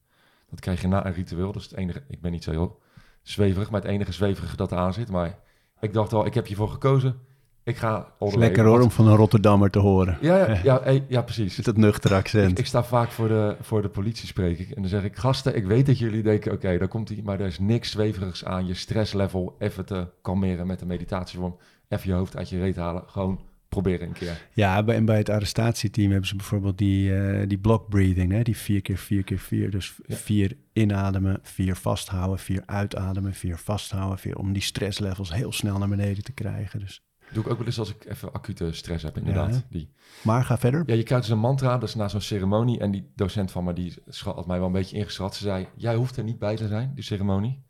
Dat krijg je na een ritueel. Dat is het enige. Ik ben niet zo heel zweverig, maar het enige zweverige dat er aan zit. Maar ik dacht al, ik heb hiervoor gekozen. Ik ga Is lekker hoor om van een Rotterdammer te horen. Ja, ja, (laughs) ja, ja, precies. Met dat nuchtere Ik, accent. ik sta vaak voor de, voor de politie, spreek ik. En dan zeg ik, gasten, ik weet dat jullie denken, oké, daar komt hij. Maar er is niks zweverigs aan. Je stresslevel even te kalmeren met de meditatievorm. Even je hoofd uit je reet halen. Gewoon proberen een keer. Ja, bij, en bij het arrestatieteam hebben ze bijvoorbeeld die, eh, die block breathing, hè? die vier keer vier keer vier. Dus Ja. vier inademen, vier vasthouden, vier uitademen, vier vasthouden, vier om die stresslevels heel snel naar beneden te krijgen. Dus. Doe ik ook wel eens als ik even acute stress heb, inderdaad. die. Maar ga verder. Ja, je krijgt dus een mantra, dat is na zo'n ceremonie. En die docent van me, die schat, had mij wel een beetje ingeschat. Ze zei, jij hoeft er niet bij te zijn, die ceremonie.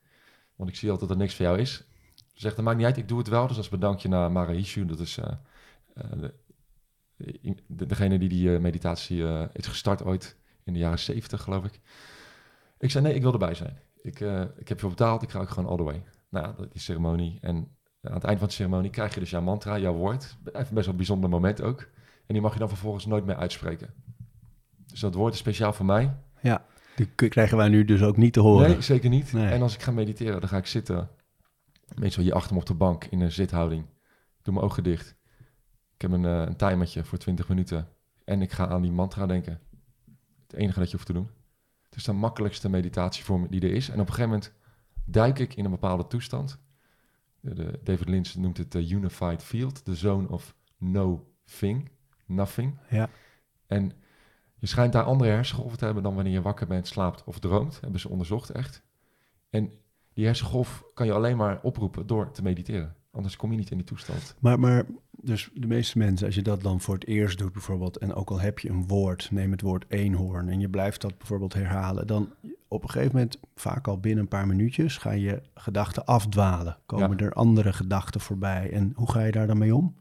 Want ik zie altijd dat er niks voor jou is. Ze zegt, dat maakt niet uit, ik doe het wel. Dus als bedankje naar Marahishu, dat is eh, de, de- degene die die eh, meditatie eh is gestart ooit in de jaren zeventig, geloof ik. Ik zei, nee, ik wil erbij zijn. Ik, eh, ik heb je betaald, ik ga ook gewoon all the way. Nou, ja, die ceremonie. En aan het eind van de ceremonie krijg je dus jouw mantra, jouw woord. Even best wel een bijzonder moment ook. En die mag je dan vervolgens nooit meer uitspreken. Dus dat woord is speciaal voor mij. Die k- krijgen wij nu dus ook niet te horen. Nee, zeker niet. Nee. En als ik ga mediteren, dan ga ik zitten. Meestal hier achter me op de bank in een zithouding. Doe mijn ogen dicht. Ik heb een, een timertje voor 20 minuten. En ik ga aan die mantra denken. Het enige dat je hoeft te doen. Het is de makkelijkste meditatievorm die er is. En op een gegeven moment duik ik in een bepaalde toestand. De, de- David Lynch noemt het de unified field. De zone of no thing. Nothing. Ja. En je schijnt daar andere hersengolven te hebben dan wanneer je wakker bent, slaapt of droomt. Hebben ze onderzocht echt. En die hersengolf kan je alleen maar oproepen door te mediteren. Anders kom je niet in die toestand. Maar, maar dus de meeste mensen, als je dat dan voor het eerst doet bijvoorbeeld, en ook al heb je een woord, neem het woord eenhoorn, en je blijft dat bijvoorbeeld herhalen, dan op een gegeven moment, vaak al binnen een paar minuutjes, ga je gedachten afdwalen. Komen Ja. er andere gedachten voorbij? En hoe ga je daar dan mee om?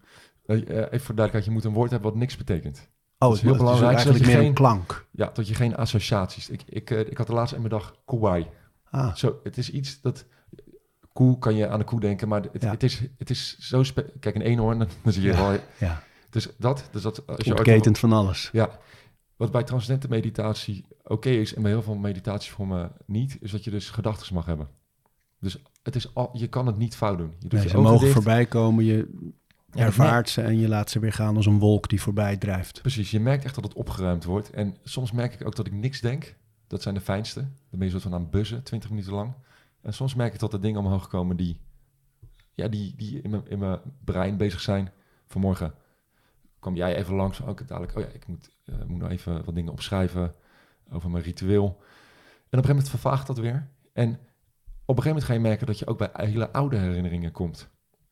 Eh, eh, even voor duidelijkheid, je moet een woord hebben wat niks betekent. Oh, is heel het belangrijk, zodat je een geen- klank. Ja, dat je geen associaties. Ik, ik, eh, ik had de laatste in mijn dag koewai. Ah, Zo, het is iets dat... Koe kan je aan de koe denken, maar het, Ja. het, is, het is zo... Kijk, een eenhoorn, (laughs) dan zie je Ja. wel... ja, Dus dat, dus dat als je ontketend van alles. Ja, wat bij transcendente meditatie oké is en bij heel veel meditatievormen niet, is dat je dus gedachten mag hebben. Dus het is al, je kan het niet fout doen. Je doet Nee, ze ogen mogen dicht. voorbij komen, je ervaart ze en je laat ze weer gaan als een wolk die voorbij drijft. Precies, je merkt echt dat het opgeruimd wordt. En soms merk ik ook dat ik niks denk. Dat zijn de fijnste. Dan ben je soort van aan buzzen, 20 minuten lang. En soms merk ik dat er dingen omhoog komen die, ja, die, die in, mijn, in mijn brein bezig zijn. Vanmorgen kwam jij even langs. Ook dadelijk, oh ja, ik moet, eh, moet nou even wat dingen opschrijven over mijn ritueel. En op een gegeven moment vervaagt dat weer. En op een gegeven moment ga je merken dat je ook bij hele oude herinneringen komt.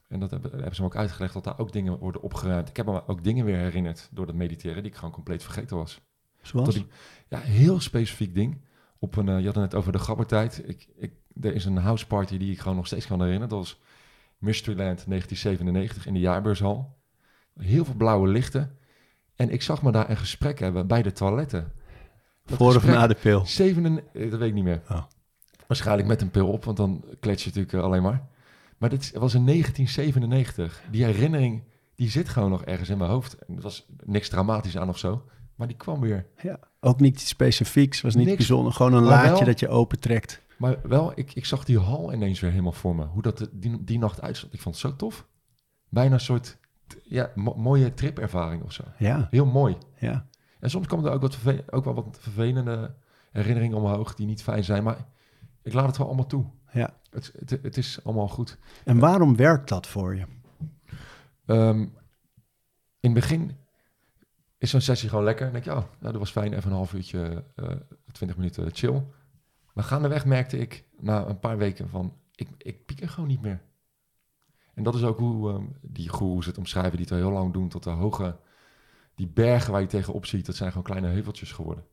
En dat hebben, hebben ze me ook uitgelegd, dat daar ook dingen worden opgeruimd. Ik heb me ook dingen weer herinnerd door dat mediteren, die ik gewoon compleet vergeten was. Zoals? Ik, ja, heel specifiek ding. Op een, eh, je had het net over de gabbertijd. Ik, ik, er is een house party die ik gewoon nog steeds kan herinneren. Dat was Mysteryland 1997 in de jaarbeurshal. Heel veel blauwe lichten. En ik zag me daar een gesprek hebben bij de toiletten. Dat Voor of na de pil? Zeven, eh, dat weet ik niet meer. Oh. Waarschijnlijk met een pil op, want dan klets je natuurlijk eh, alleen maar. Maar dit was in 1997. Die herinnering, die zit gewoon nog ergens in mijn hoofd. En er was niks dramatisch aan of zo. Maar die kwam weer. Ja. Ook niet specifieks, was niet Niks. bijzonder. Gewoon een laadje wel- dat je opentrekt. Maar wel, ik, ik zag die hal ineens weer helemaal voor me. Hoe dat die, die nacht uitzag. Ik vond het zo tof. Bijna een soort ja, mo- mooie tripervaring of zo. Ja, Heel mooi. ja. En soms komen er ook, wat ook wel wat vervelende herinneringen omhoog die niet fijn zijn. Maar ik laat het wel allemaal toe. Ja. Het, het, het is allemaal goed. En waarom werkt dat voor je? Ehm, in het begin is zo'n sessie gewoon lekker. Dan denk je, oh, nou, dat was fijn. Even een half uurtje, eh 20 minuten chill. Maar gaandeweg merkte ik na een paar weken van, ik, ik pieker gewoon niet meer. En dat is ook hoe ehm, die goeroes het omschrijven, die het heel lang doen, tot de hoge, die bergen waar je tegenop ziet, dat zijn gewoon kleine heuveltjes geworden.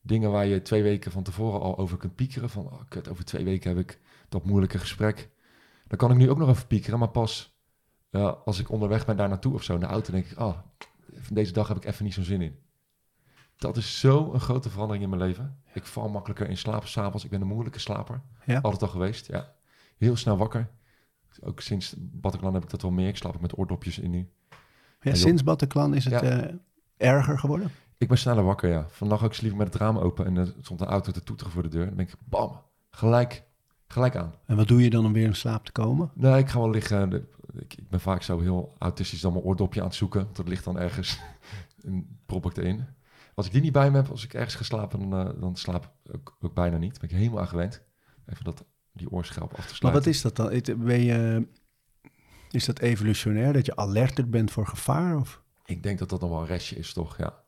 Dingen waar je twee weken van tevoren al over kunt piekeren, van, oh kut, over twee weken heb ik dat moeilijke gesprek. Dan kan ik nu ook nog even piekeren, maar pas ja, als ik onderweg ben daar naartoe of zo in de auto, denk ik, oh, van deze dag heb ik even niet zo'n zin in. Dat is zo een grote verandering in mijn leven. Ik val makkelijker in slaap s'avonds. Ik ben een moeilijke slaper. Ja. Altijd al geweest, ja. Heel snel wakker. Ook sinds Bataclan heb ik dat wel meer. Ik slaap met oordopjes in nu. Ja, sinds Bataclan is het Ja. eh, erger geworden? Ik ben sneller wakker, ja. Vannacht ook sliep met het raam open en er stond een auto te toeteren voor de deur. Dan ben ik, bam, gelijk, gelijk aan. En wat doe je dan om weer in slaap te komen? Nee, ik ga wel liggen. Ik, ik ben vaak zo heel autistisch dan mijn oordopje aan het zoeken. Dat ligt dan ergens (laughs) en prop ik erin. Als ik die niet bij me heb, als ik ergens geslapen, dan, eh, dan slaap ik ook, bijna niet. Ben ik helemaal aan gewend. Even dat, die oorschelp af te Maar sluiten. wat is dat dan? Het- Ben je, is dat evolutionair, dat je alerter bent voor gevaar? Of? Ik denk dat dat nog wel een restje is, toch? Ja.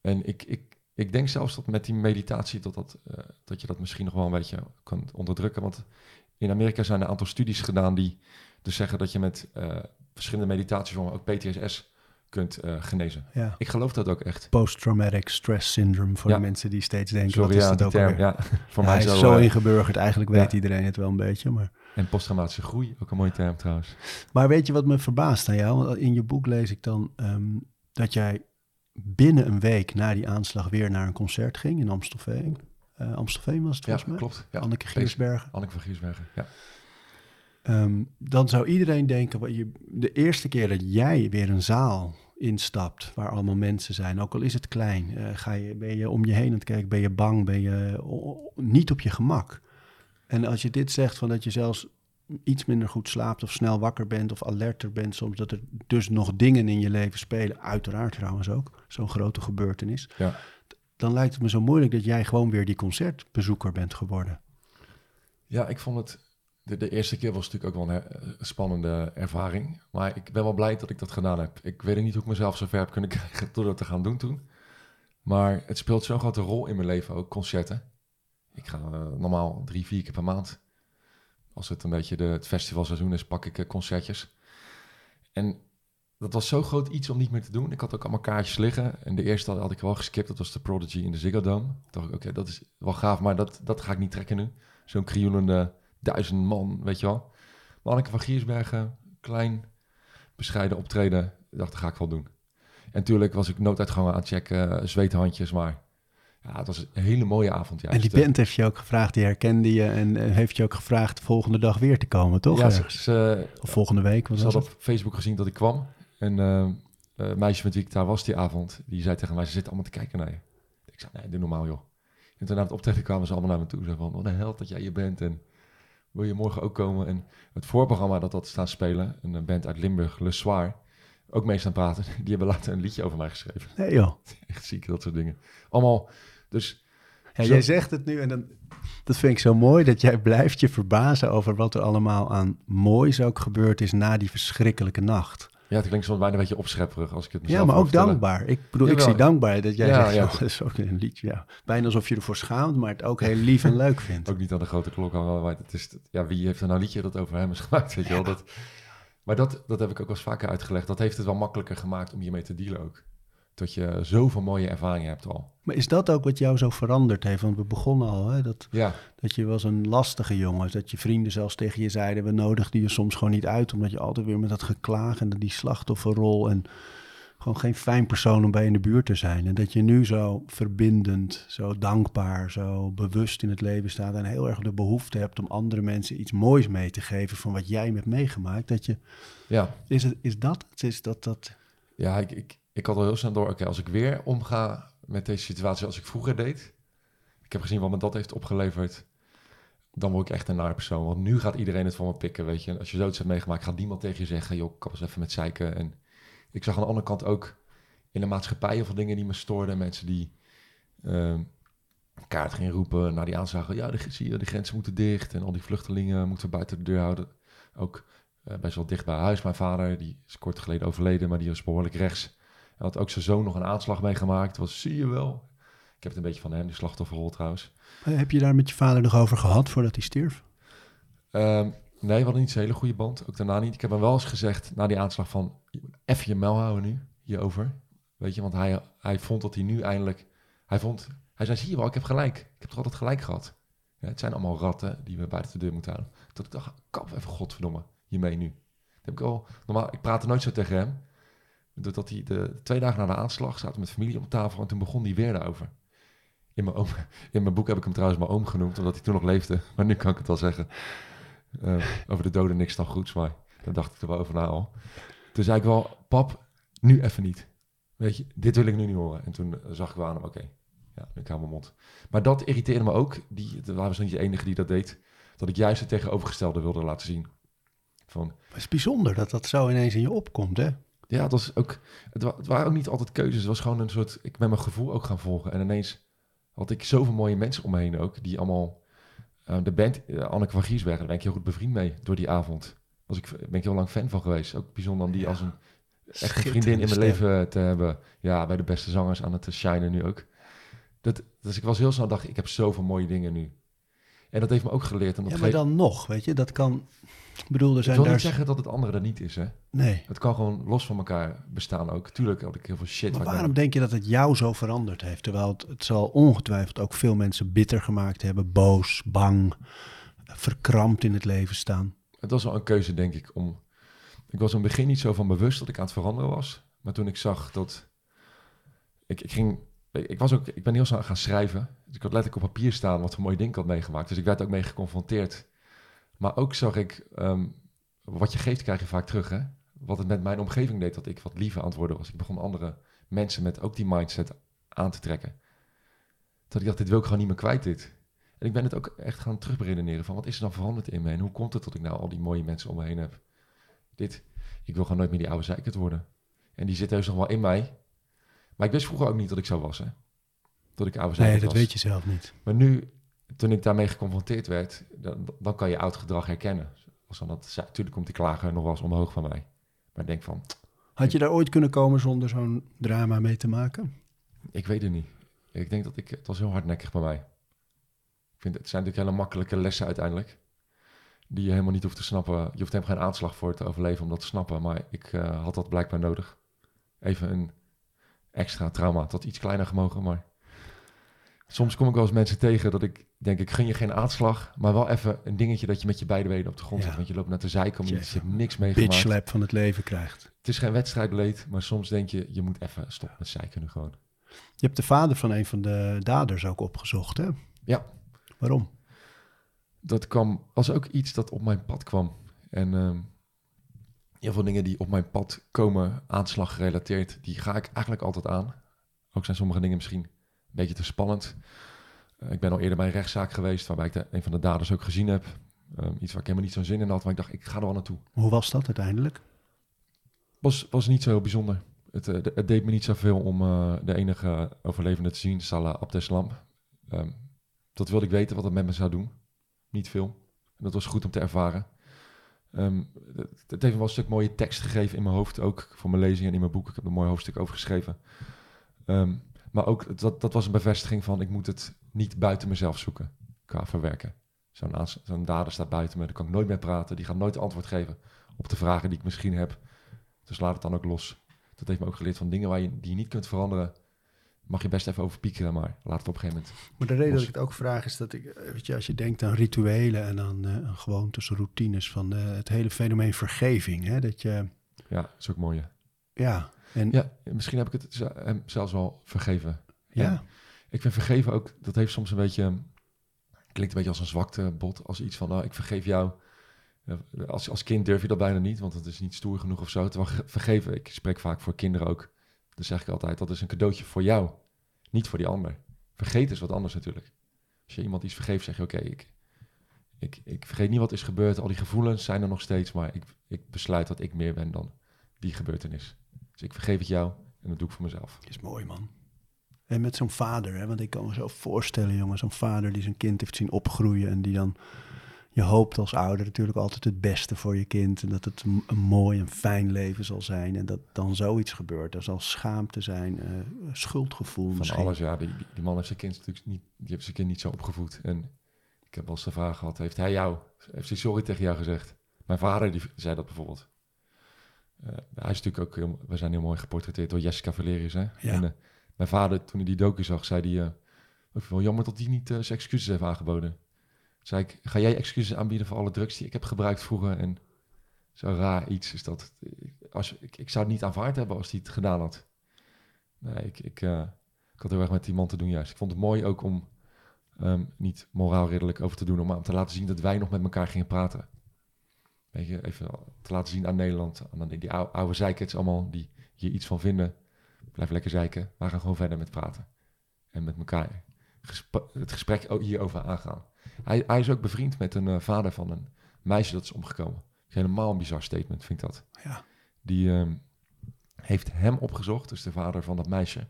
En ik, ik, ik denk zelfs dat met die meditatie dat, dat, eh, dat je dat misschien nog wel een beetje kan onderdrukken. Want in Amerika zijn er een aantal studies gedaan die dus zeggen dat je met eh, verschillende meditatievormen ook PTSS kunt eh, genezen. Ja. Ik geloof dat ook echt. Post-traumatic stress syndrome voor Ja. de mensen die steeds denken, Sorry, wat is ja, dat ook term. Ja, (laughs) voor mij hij zo. is zo eh, ingeburgerd, eigenlijk weet iedereen het wel een beetje. Maar, en posttraumatische groei, ook een mooie term trouwens. maar weet je wat me verbaast aan jou? Want in je boek lees ik dan ehm, dat jij binnen een week na die aanslag weer naar een concert ging in Amstelveen. Eh Amstelveen was het Ja, volgens mij? klopt. Ja. Anneke Giersbergen. Anneke van Giersbergen, ja. Ehm, dan zou iedereen denken, wat je, de eerste keer dat jij weer een zaal instapt waar allemaal mensen zijn, ook al is het klein, eh, ga je, ben je om je heen aan het kijken, ben je bang, ben je niet op je gemak. En als je dit zegt, van dat je zelfs iets minder goed slaapt of snel wakker bent of alerter bent, soms dat er dus nog dingen in je leven spelen, uiteraard trouwens ook, zo'n grote gebeurtenis, Ja. dan lijkt het me zo moeilijk dat jij gewoon weer die concertbezoeker bent geworden. Ja, ik vond het. De, de eerste keer was natuurlijk ook wel een eh, spannende ervaring. Maar ik ben wel blij dat ik dat gedaan heb. Ik weet niet hoe ik mezelf zo ver heb kunnen (laughs) krijgen door dat te gaan doen toen. Maar het speelt zo'n grote rol in mijn leven, ook concerten. Ik ga eh, normaal drie, vier keer per maand. Als het een beetje de, het festivalseizoen is, pak ik eh, concertjes. En dat was zo groot iets om niet meer te doen. Ik had ook allemaal kaartjes liggen. En de eerste had, had ik wel geskipt. Dat was de Prodigy in de Ziggo Dome. Toen dacht ik, oké, dat is wel gaaf, maar dat, dat ga ik niet trekken nu. Zo'n krioelende duizend man, weet je wel. Maar Anneke van Giersbergen, klein, bescheiden optreden. Dacht, dat ga ik wel doen. En natuurlijk was ik nooduitgangen aan het checken, eh, zweethandjes, maar ja, het was een hele mooie avond. En die juist, eh. band heeft je ook gevraagd, die herkende je en eh, heeft je ook gevraagd de volgende dag weer te komen, toch? Ja, ze, ze, of volgende week, ze hadden op Facebook gezien dat ik kwam. En een meisje met wie ik daar was die avond, die zei tegen mij, ze zitten allemaal te kijken naar je. Ik zei, nee, doe normaal joh. En toen na het optreden kwamen ze allemaal naar me toe. Ze van, wat een held dat jij je bent en wil je morgen ook komen? En het voorprogramma dat dat staan spelen, een eh, band uit Limburg, Le Soir, ook mee staan praten, (laughs) die hebben later een liedje over mij geschreven. Nee joh. (laughs) Echt ziek, dat soort dingen. Allemaal, dus Ja, Zo- jij zegt het nu en dan, dat vind ik zo mooi, dat jij blijft je verbazen over wat er allemaal aan moois ook gebeurd is na die verschrikkelijke nacht. Ja, het klinkt soms bijna een beetje opschepperig als ik het mezelf Ja, maar ook vertellen. dankbaar. Ik bedoel, ik zie dankbaar dat jij Ja, zegt, ja. "Oh, dat is ook een liedje. Ja. Bijna alsof je ervoor schaamt, maar het ook heel lief en leuk (laughs) vindt. Ook niet aan de grote klok hangen, maar het is, ja, wie heeft er nou een liedje dat over hem is gemaakt, weet je wel. Dat, maar dat, dat heb ik ook wel eens vaker uitgelegd. Dat heeft het wel makkelijker gemaakt om hiermee te dealen ook. Dat je zoveel mooie ervaringen hebt al. Maar is dat ook wat jou zo veranderd heeft? Want we begonnen al, hè? Dat, Ja, dat je was een lastige jongen. Dat je vrienden zelfs tegen je zeiden, we nodigden je soms gewoon niet uit. Omdat je altijd weer met dat geklaag en die slachtofferrol en gewoon geen fijn persoon om bij in de buurt te zijn. En dat je nu zo verbindend, zo dankbaar, zo bewust in het leven staat. En heel erg de behoefte hebt om andere mensen iets moois mee te geven van wat jij hebt meegemaakt. Dat je, ja. is, het, is dat het? Is dat dat... Ja, ik, ik, ik had al heel snel door, oké, als ik weer omga met deze situatie als ik vroeger deed, ik heb gezien wat me dat heeft opgeleverd, dan word ik echt een naar persoon. Want nu gaat iedereen het van me pikken, weet je. Als je zoiets hebt meegemaakt, gaat niemand tegen je zeggen, joh, kap eens even met zeiken. En ik zag aan de andere kant ook in de maatschappij heel veel dingen die me stoorden. Mensen die ehm, kaart gingen roepen naar die aanslagen. Ja, de, zie je, de grenzen moeten dicht en al die vluchtelingen moeten buiten de deur houden. Ook eh, best wel dicht bij huis. Mijn vader, die is kort geleden overleden, maar die was behoorlijk rechts. Hij had ook zijn zoon nog een aanslag meegemaakt. Was, zie je wel. Ik heb het een beetje van hem, die slachtofferrol trouwens. Eh, Heb je daar met je vader nog over gehad voordat hij stierf? Ehm, nee, we hadden niet zo'n hele goede band. Ook daarna niet. Ik heb hem wel eens gezegd na die aanslag van... Even je mel houden nu, hierover. Weet je, want hij, hij vond dat hij nu eindelijk... Hij vond... Hij zei, zie je wel, ik heb gelijk. Ik heb toch altijd gelijk gehad. Ja, het zijn allemaal ratten die we buiten de deur moeten houden. Tot ik dacht, kap even godverdomme, hiermee nu. Dat heb ik al... Normaal, ik praatte nooit zo tegen hem. Doordat hij de twee dagen na de aanslag zaten met familie op tafel... en toen begon hij weer daarover. In mijn, oom, (laughs) in mijn boek heb ik hem trouwens mijn oom genoemd... omdat hij toen nog leefde. (laughs) Maar nu kan ik het wel zeggen. Eh, over de doden niks dan goeds, maar daar dacht ik er wel over na al. Toen zei ik wel, pap, nu even niet. Weet je, dit wil ik nu niet horen. En toen zag ik wel aan hem, oké, ja, ik hou mijn mond. Maar dat irriteerde me ook. Die, waren ze niet de enige die dat deed. Dat ik juist het tegenovergestelde wilde laten zien. Van, Het is bijzonder dat dat zo ineens in je opkomt, hè? Ja, het was ook, het, wa- het waren ook niet altijd keuzes. Het was gewoon een soort, ik ben mijn gevoel ook gaan volgen. En ineens had ik zoveel mooie mensen om me heen ook, die allemaal, eh, de band, eh, Anneke van Giesbergen, daar ben ik heel goed bevriend mee door die avond. Was ik, ben ik heel lang fan van geweest. Ook bijzonder om die als een echt een vriendin in mijn leven te hebben. Ja, bij de beste zangers aan het shinen nu ook. Dat, dus ik was heel snel dacht, ik heb zoveel mooie dingen nu. En dat heeft me ook geleerd. En op Ja, maar dan nog, weet je, dat kan... Ik bedoel, er ik zijn daar... niet zeggen dat het andere er niet is, hè. Nee. Het kan gewoon los van elkaar bestaan ook. Tuurlijk had ik heel veel shit. Maar waarom denk je dat het jou zo veranderd heeft? Terwijl het, het zal ongetwijfeld ook veel mensen bitter gemaakt hebben, boos, bang, verkrampt in het leven staan. Het was wel een keuze, denk ik, om... Ik was in het begin niet zo van bewust dat ik aan het veranderen was. Maar toen ik zag dat... Ik, ik ging... Ik, was ook, ik ben heel snel gaan schrijven. Dus ik had letterlijk op papier staan wat voor mooie dingen ik had meegemaakt. Dus ik werd ook mee geconfronteerd. Maar ook zag ik... ehm, wat je geeft, krijg je vaak terug, hè? Wat het met mijn omgeving deed, dat ik wat liever worden was. Ik begon andere mensen met ook die mindset aan te trekken. Dat ik dacht, dit wil ik gewoon niet meer kwijt, dit. En ik ben het ook echt gaan terugberedeneren van wat is er dan veranderd in me en hoe komt het dat ik nou al die mooie mensen om me heen heb. Dit, ik wil gewoon nooit meer die oude zeikert worden. En die zit heus nog wel in mij. Maar ik wist vroeger ook niet dat ik zo was, hè. Dat ik oude Nee, zeikert dat was. weet je zelf niet. Maar nu, toen ik daarmee geconfronteerd werd, dan, dan kan je oud gedrag herkennen. Als dan dat, natuurlijk komt die klager nog wel eens omhoog van mij. Maar ik denk van, Had je daar ooit kunnen komen zonder zo'n drama mee te maken? ik weet het niet. Ik denk dat ik, het was heel hardnekkig bij mij. Ik vind, het zijn natuurlijk hele makkelijke lessen uiteindelijk. Die je helemaal niet hoeft te snappen. Je hoeft helemaal geen aanslag voor te overleven om dat te snappen. Maar ik eh, had dat blijkbaar nodig. Even een extra trauma. Had iets kleiner gemogen, maar... Soms kom ik wel eens mensen tegen dat ik denk, ik gun je geen aanslag, maar wel even een dingetje dat je met je beide benen op de grond Ja. zit. Want je loopt naar de zijkant, Dat je hebt niks Bitch meegemaakt. slap van het leven krijgt. Het is geen wedstrijdleed, maar soms denk je, je moet even stoppen met zeiken nu gewoon. Je hebt de vader van een van de daders ook opgezocht, hè? Ja. Waarom? dat kwam als ook iets dat op mijn pad kwam. En ehm, heel veel dingen die op mijn pad komen, aanslag gerelateerd, die ga ik eigenlijk altijd aan. Ook zijn sommige dingen misschien beetje te spannend. Eh, ik ben al eerder bij een rechtszaak geweest, waarbij ik de, een van de daders ook gezien heb. Ehm, iets waar ik helemaal niet zo'n zin in had, maar ik dacht, ik ga er wel naartoe. Hoe was dat uiteindelijk? Was, was niet zo heel bijzonder. Het, eh, de- het deed me niet zoveel om eh, de enige overlevende te zien, Salah Abdeslam. Ehm dat wilde ik weten wat het met me zou doen. Niet veel. En dat was goed om te ervaren. Ehm, het, het heeft me wel een stuk mooie tekst gegeven in mijn hoofd, ook voor mijn lezing en in mijn boek. Ik heb er een mooi hoofdstuk over geschreven. Maar ook, dat, dat was een bevestiging van, ik moet het niet buiten mezelf zoeken, qua verwerken. Zo'n zo'n dader staat buiten me, daar kan ik nooit mee praten. Die gaat nooit antwoord geven op de vragen die ik misschien heb. Dus laat het dan ook los. Dat heeft me ook geleerd van dingen waar je, die je niet kunt veranderen. Mag je best even over piekeren, maar laat het op een gegeven moment. Maar de reden Los. dat ik het ook vraag is dat ik, eh, weet je, als je denkt aan rituelen en aan eh, gewoontes, routines van eh, het hele fenomeen vergeving, hè, dat je, Ja, dat is ook mooi. hè. ja, en Ja, misschien heb ik het hem zelfs wel vergeven. ja, En ik vind vergeven ook, dat heeft soms een beetje, klinkt een beetje als een zwaktebod, als iets van, nou, ik vergeef jou. Ja, Als, als kind durf je dat bijna niet, want het is niet stoer genoeg of zo. Terwijl ge- vergeven, ik spreek vaak voor kinderen ook, dan zeg ik altijd, dat is een cadeautje voor jou, niet voor die ander. Vergeten is wat anders natuurlijk. Als je iemand iets vergeeft, zeg je, oké, ik, ik, ik vergeet niet wat is gebeurd, al die gevoelens zijn er nog steeds, maar ik, ik besluit dat ik meer ben dan die gebeurtenis. Dus ik vergeef het jou en dat doe ik voor mezelf. is mooi man. En met zo'n vader, hè, want ik kan me zo voorstellen, jongen, zo'n vader die zijn kind heeft zien opgroeien en die dan, je hoopt als ouder natuurlijk altijd het beste voor je kind en dat het een, een mooi en fijn leven zal zijn en dat dan zoiets gebeurt. Er zal schaamte zijn, eh, schuldgevoel Van misschien. alles, ja. Die man heeft zijn kind natuurlijk niet, die heeft zijn kind niet zo opgevoed. En ik heb wel eens de vraag gehad, heeft hij jou, heeft hij sorry tegen jou gezegd? Mijn vader die zei dat bijvoorbeeld. Eh, hij is natuurlijk ook, heel, we zijn heel mooi geportretteerd door Jessica Valerius, hè? Ja. En eh, mijn vader, toen hij die docu zag, zei hij, eh, ook wel jammer dat hij niet zijn excuses heeft aangeboden. Zei ik, ga jij excuses aanbieden voor alle drugs die ik heb gebruikt vroeger? En zo raar iets is dat. Als, ik, ik zou het niet aanvaard hebben als hij het gedaan had. Nee, ik, ik, ik had heel erg met die man te doen juist. Ik vond het mooi ook om ehm, niet moraalridderlijk over te doen, maar om te laten zien dat wij nog met elkaar gingen praten. Weet je, even te laten zien aan Nederland, aan die, die oude, oude allemaal die hier iets van vinden. Blijf lekker zeiken. We gaan gewoon verder met praten. En met elkaar gesp- het gesprek hierover aangaan. Hij, hij is ook bevriend met een eh, vader van een meisje dat is omgekomen. Helemaal een bizar statement, vind ik dat. Ja. Die ehm, heeft hem opgezocht, dus de vader van dat meisje.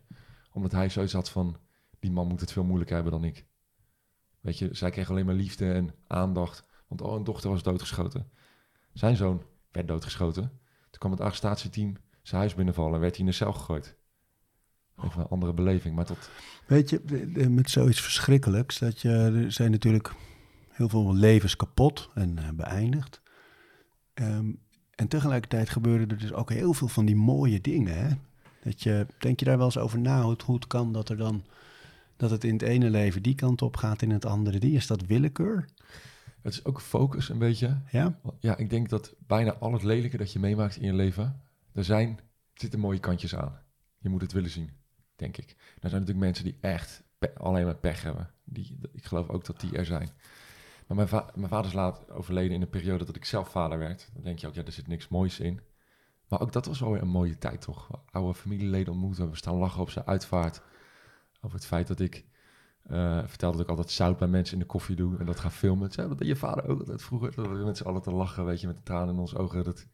Omdat hij zoiets had van, die man moet het veel moeilijker hebben dan ik. Weet je, zij kreeg alleen maar liefde en aandacht. Want oh, een dochter was doodgeschoten. Zijn zoon werd doodgeschoten. Toen kwam het arrestatieteam zijn huis binnenvallen en werd hij in de cel gegooid. Even een andere beleving, maar tot... Weet je, met zoiets verschrikkelijks, dat je, er zijn natuurlijk heel veel levens kapot en eh, beëindigd. Ehm, en tegelijkertijd gebeuren er dus ook heel veel van die mooie dingen. Hè? Dat je, denk je daar wel eens over na, hoe het, hoe kan dat er dan, dat het in het ene leven die kant op gaat, in het andere die? Is dat willekeur? Het is ook focus een beetje. Ja? Ja, ik denk dat bijna al het lelijke dat je meemaakt in je leven, er zijn, er zitten mooie kantjes aan. Je moet het willen zien, denk ik. Er zijn natuurlijk mensen die echt alleen maar pech hebben. Die, ik geloof ook dat die er zijn. Maar mijn, va- mijn vader is laat overleden in een periode dat ik zelf vader werd. Dan denk je ook, ja, er zit niks moois in. Maar ook dat was wel weer een mooie tijd, toch? Oude familieleden ontmoeten, we staan lachen op zijn uitvaart. Over het feit dat ik eh, vertelde dat ik altijd zout bij mensen in de koffie doe en dat ga filmen. Zei, dat deed je vader ook altijd vroeger. Dat we met z'n allen te lachen, weet je, met de tranen in onze ogen. Dat...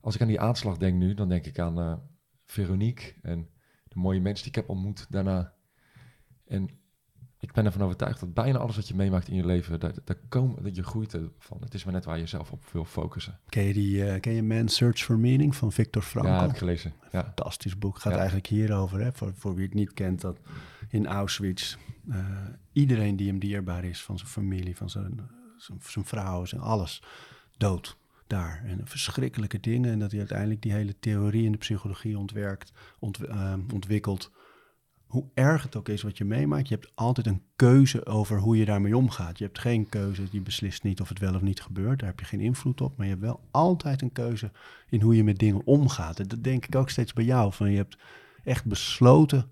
Als ik aan die aanslag denk nu, dan denk ik aan eh, Veronique en de mooie mensen die ik heb ontmoet daarna. En ik ben ervan overtuigd dat bijna alles wat je meemaakt in je leven, daar, daar komen, dat je groeit ervan. Het is maar net waar je zelf op wil focussen. Ken je, die, eh, ken je Man's Search for Meaning van Viktor Frankl? Ja, heb ik gelezen. Ja. fantastisch boek. Gaat Ja. eigenlijk hierover, hè, voor, voor wie het niet kent, dat in Auschwitz eh, iedereen die hem dierbaar is, van zijn familie, van zijn, zijn, zijn vrouw, zijn alles, dood daar. En verschrikkelijke dingen. En dat hij uiteindelijk die hele theorie in de psychologie ontwerkt, ont, eh, ontwikkelt. Hoe erg het ook is wat je meemaakt, je hebt altijd een keuze over hoe je daarmee omgaat. Je hebt geen keuze, je beslist niet of het wel of niet gebeurt. Daar heb je geen invloed op. Maar je hebt wel altijd een keuze in hoe je met dingen omgaat. En dat denk ik ook steeds bij jou. Van je hebt echt besloten,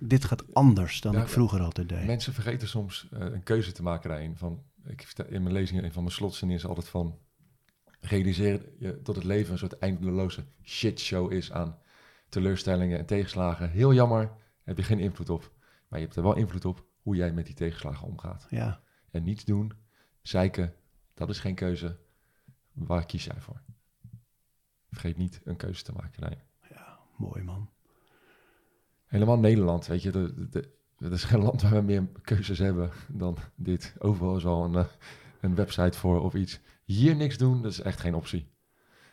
dit gaat anders dan Ja, ik vroeger altijd deed. Mensen vergeten soms eh, een keuze te maken daarin. Van, ik vertel in mijn lezingen, een van mijn slotzinnen is altijd van... Realiseer je dat het leven een soort eindeloze shitshow is aan teleurstellingen en tegenslagen. Heel jammer, heb je geen invloed op. Maar je hebt er wel invloed op hoe jij met die tegenslagen omgaat. Ja, En niets doen, zeiken, dat is geen keuze. Waar kies jij voor? Vergeet niet een keuze te maken. Nee. ja, mooi man. Helemaal Nederland, weet je. De, de, de- het is geen land waar we meer keuzes hebben dan dit. Overal is al een, eh, een website voor of iets. hier niks doen, dat is echt geen optie.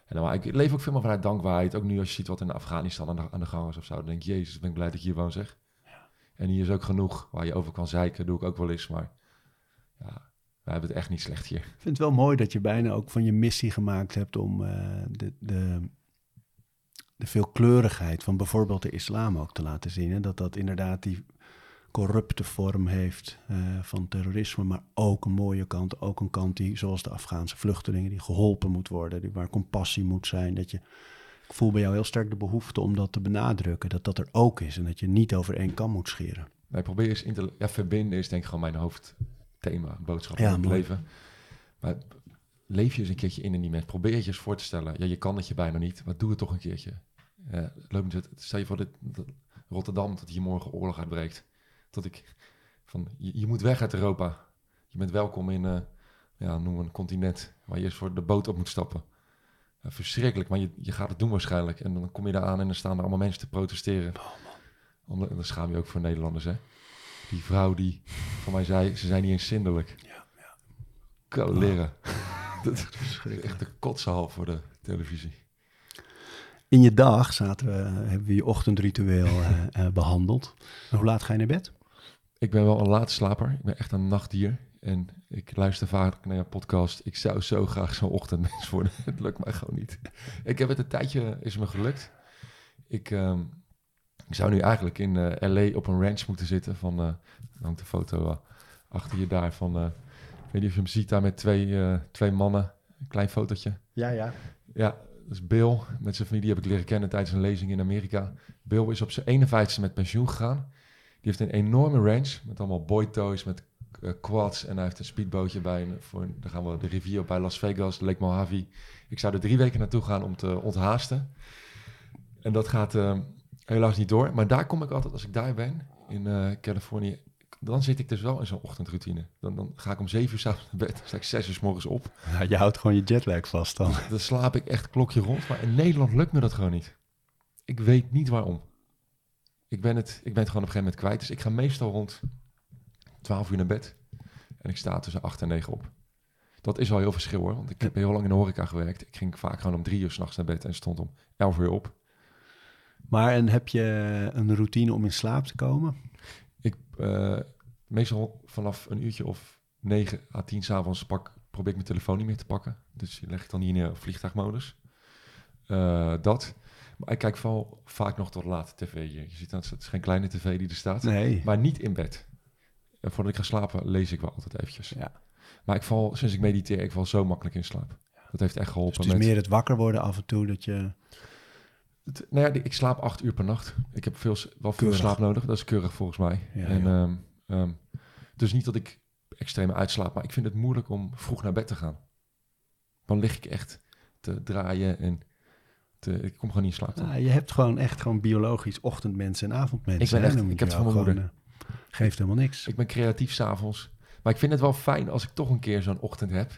En dan, maar ik leef ook veel meer vanuit dankbaarheid. Ook nu als je ziet wat in Afghanistan aan de, aan de gang is of zo. Dan denk je, jezus, ben ik blij dat ik hier woon zeg. En hier is ook genoeg waar je over kan zeiken. doe ik ook wel eens. Maar ja, we hebben het echt niet slecht hier. Ik vind het wel mooi dat je bijna ook van je missie gemaakt hebt om eh, de, de, de veelkleurigheid van bijvoorbeeld de islam ook te laten zien. En dat dat inderdaad die corrupte vorm heeft eh, van terrorisme, maar ook een mooie kant. Ook een kant die, zoals de Afghaanse vluchtelingen, die geholpen moet worden, die, waar compassie moet zijn. Dat je, ik voel bij jou heel sterk de behoefte om dat te benadrukken, dat dat er ook is en dat je niet over één kam moet scheren. Nee, probeer eens in te... Ja, verbinden is denk ik gewoon mijn hoofdthema, boodschap Ja, in het mooi. leven. Maar leef je eens een keertje in in die mens. Probeer je eens voor te stellen. Ja, je kan het je bijna niet, maar doe het toch een keertje. Niet het- stel je voor dit, dat Rotterdam, dat hier morgen oorlog uitbreekt. Dat ik van, je, je moet weg uit Europa. Je bent welkom in, eh, ja, noem een continent waar je eerst voor de boot op moet stappen. Verschrikkelijk, maar je, je gaat het doen waarschijnlijk. En dan kom je daar aan en dan staan er allemaal mensen te protesteren. Om, en dan schaam je ook voor Nederlanders, hè? Die vrouw die van mij zei, ze zijn niet eens zindelijk. Ja, ja. Leren. (laughs) Dat is echt de kotsenhal voor de televisie. In je dag zaten we, hebben we je ochtendritueel eh, (laughs) eh, behandeld. En hoe laat ga je naar bed? Ik ben wel een late slaper. Ik ben echt een nachtdier. En ik luister vaak naar je podcast. Ik zou zo graag zo'n ochtendmens (laughs) worden. Het lukt mij gewoon niet. Ik heb het een tijdje, is me gelukt. Ik, ehm, ik zou nu eigenlijk in eh, LA op een ranch moeten zitten. Van, er hangt een foto achter je daar van... weet niet of je hem ziet daar met twee, eh, twee mannen. Een klein fotootje. Ja, ja. Ja, dat is Bill. Met zijn familie heb ik leren kennen tijdens een lezing in Amerika. Bill is op zijn 51ste met pensioen gegaan. Die heeft een enorme range met allemaal boy toys, met eh, quads. En hij heeft een speedbootje bij. een- Voor, dan gaan we de rivier op bij Las Vegas, Lake Mojave. Ik zou er drie weken naartoe gaan om te onthaasten. En dat gaat eh, helaas niet door. Maar daar kom ik altijd, als ik daar ben, in Californië... Dan zit ik dus wel in zo'n ochtendroutine. Dan, dan ga ik om zeven uur s'avonds naar bed. Dan sta ik zes uur s morgens op. Ja, (laughs) je houdt gewoon je jetlag vast dan. Dan slaap ik echt klokje rond. Maar in Nederland lukt me dat gewoon niet. Ik weet niet waarom. Ik ben het, ik ben het gewoon op een gegeven moment kwijt. Dus ik ga meestal rond 12 uur naar bed. En ik sta tussen 8 en 9 op. Dat is wel heel verschil hoor. Want ik heb heel lang in de horeca gewerkt. Ik ging vaak gewoon om drie uur s'nachts naar bed en stond om 11 uur op. Maar en heb je een routine om in slaap te komen? Eh, meestal vanaf een uurtje of 9 à 10 s'avonds pak, probeer ik mijn telefoon niet meer te pakken. Dus leg ik dan niet in vliegtuigmodus. Eh, dat. Maar ik kijk vooral vaak nog tot laat tv hier. Je ziet dat het is geen kleine tv die er staat. Nee. Maar niet in bed. En voordat ik ga slapen lees ik wel altijd eventjes. Ja. Maar ik val, sinds ik mediteer, ik val zo makkelijk in slaap. Dat heeft echt Dus geholpen. het is met, meer het wakker worden af en toe dat je... Het- nou ja, ik slaap acht uur per nacht. Ik heb veel, wel veel Keurig. slaap nodig. Dat is keurig volgens mij. Ja, en, ja. ehm, ehm, dus niet dat ik extreem uitslaap, maar ik vind het moeilijk om vroeg naar bed te gaan. Dan lig ik echt te draaien en te, ik kom gewoon niet in slaap. dan. Nou, je hebt gewoon echt gewoon biologisch ochtendmensen en avondmensen. Ik ben echt- ik heb het van mijn eh, geeft helemaal niks. Ik ben creatief s'avonds. Maar ik vind het wel fijn als ik toch een keer zo'n ochtend heb.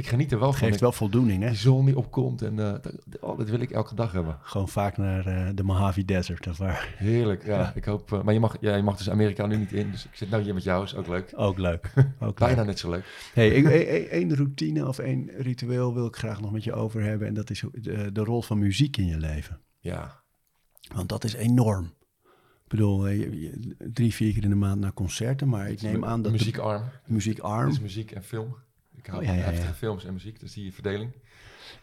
Ik geniet er wel van. geeft wel voldoening, hè? Die zon die opkomt en eh, dat, oh, dat wil ik elke dag hebben. Gewoon vaak naar eh, de Mojave Desert of waar. Heerlijk, ja. Ik hoop, eh, maar je mag, ja, je mag dus Amerika nu niet in, dus ik zit nou hier met jou, is ook leuk. Ook leuk. (laughs) Ook Bijna leuk. net zo leuk. Hey, (laughs) e- e- één routine of één ritueel wil ik graag nog met je over hebben. En dat is de, de rol van muziek in je leven. Ja, Want dat is enorm. Ik bedoel, drie, vier keer in de maand naar concerten. Maar ik neem aan dat de muziekarm. muziek Het arm. is muziek en film. Ik hou Oh, ja, van ja, ja. heftige films en muziek, dus die verdeling.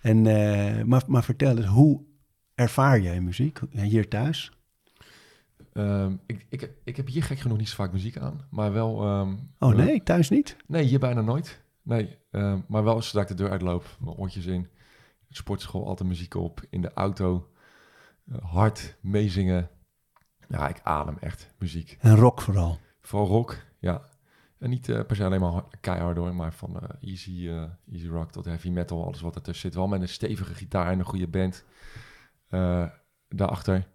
En, eh, maar, maar vertel eens, hoe ervaar jij muziek hier thuis? Ehm, ik, ik, ik heb hier gek genoeg niet zo vaak muziek aan, maar wel... ehm, Oh wel- nee, thuis niet? Nee, hier bijna nooit. Nee, ehm, maar wel zodra ik de deur uitloop, mijn oortjes in. Sportschool, altijd muziek op. In de auto, eh, hard meezingen. Ja, ik adem echt muziek. En rock vooral. Vooral rock, ja. En niet eh, per se alleen maar hard- keihard hoor, maar van eh, easy, eh, easy rock tot heavy metal, alles wat ertussen zit. Wel met een stevige gitaar en een goede band eh, daarachter.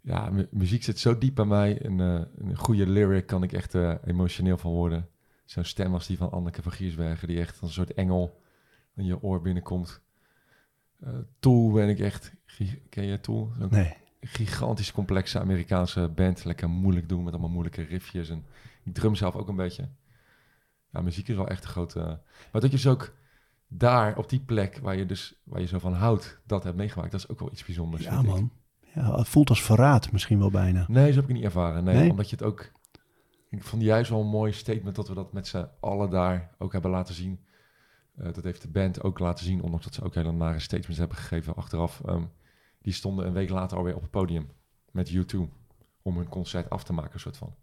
Ja, mu- muziek zit zo diep bij mij. En eh, een goede lyric kan ik echt eh, emotioneel van worden. Zo'n stem als die van Anneke van Giersbergen, die echt als een soort engel in je oor binnenkomt. Eh Tool ben ik echt... Ken je Tool? Nee. gigantisch complexe Amerikaanse band. Lekker moeilijk doen met allemaal moeilijke riffjes. En ik drum zelf ook een beetje. Ja, muziek is wel echt een grote... Maar dat je dus ook daar op die plek waar je dus waar je zo van houdt, dat hebt meegemaakt, dat is ook wel iets bijzonders. Ja, man. Ja, het voelt als verraad misschien wel bijna. Nee, zo heb ik niet ervaren. Nee, Nee? omdat je het ook. Ik vond juist wel een mooi statement dat we dat met z'n allen daar ook hebben laten zien. Eh, dat heeft de band ook laten zien, ondanks dat ze ook hele nare statements hebben gegeven achteraf. Ehm, die stonden een week later alweer op het podium met U2 om hun concert af te maken, soort van.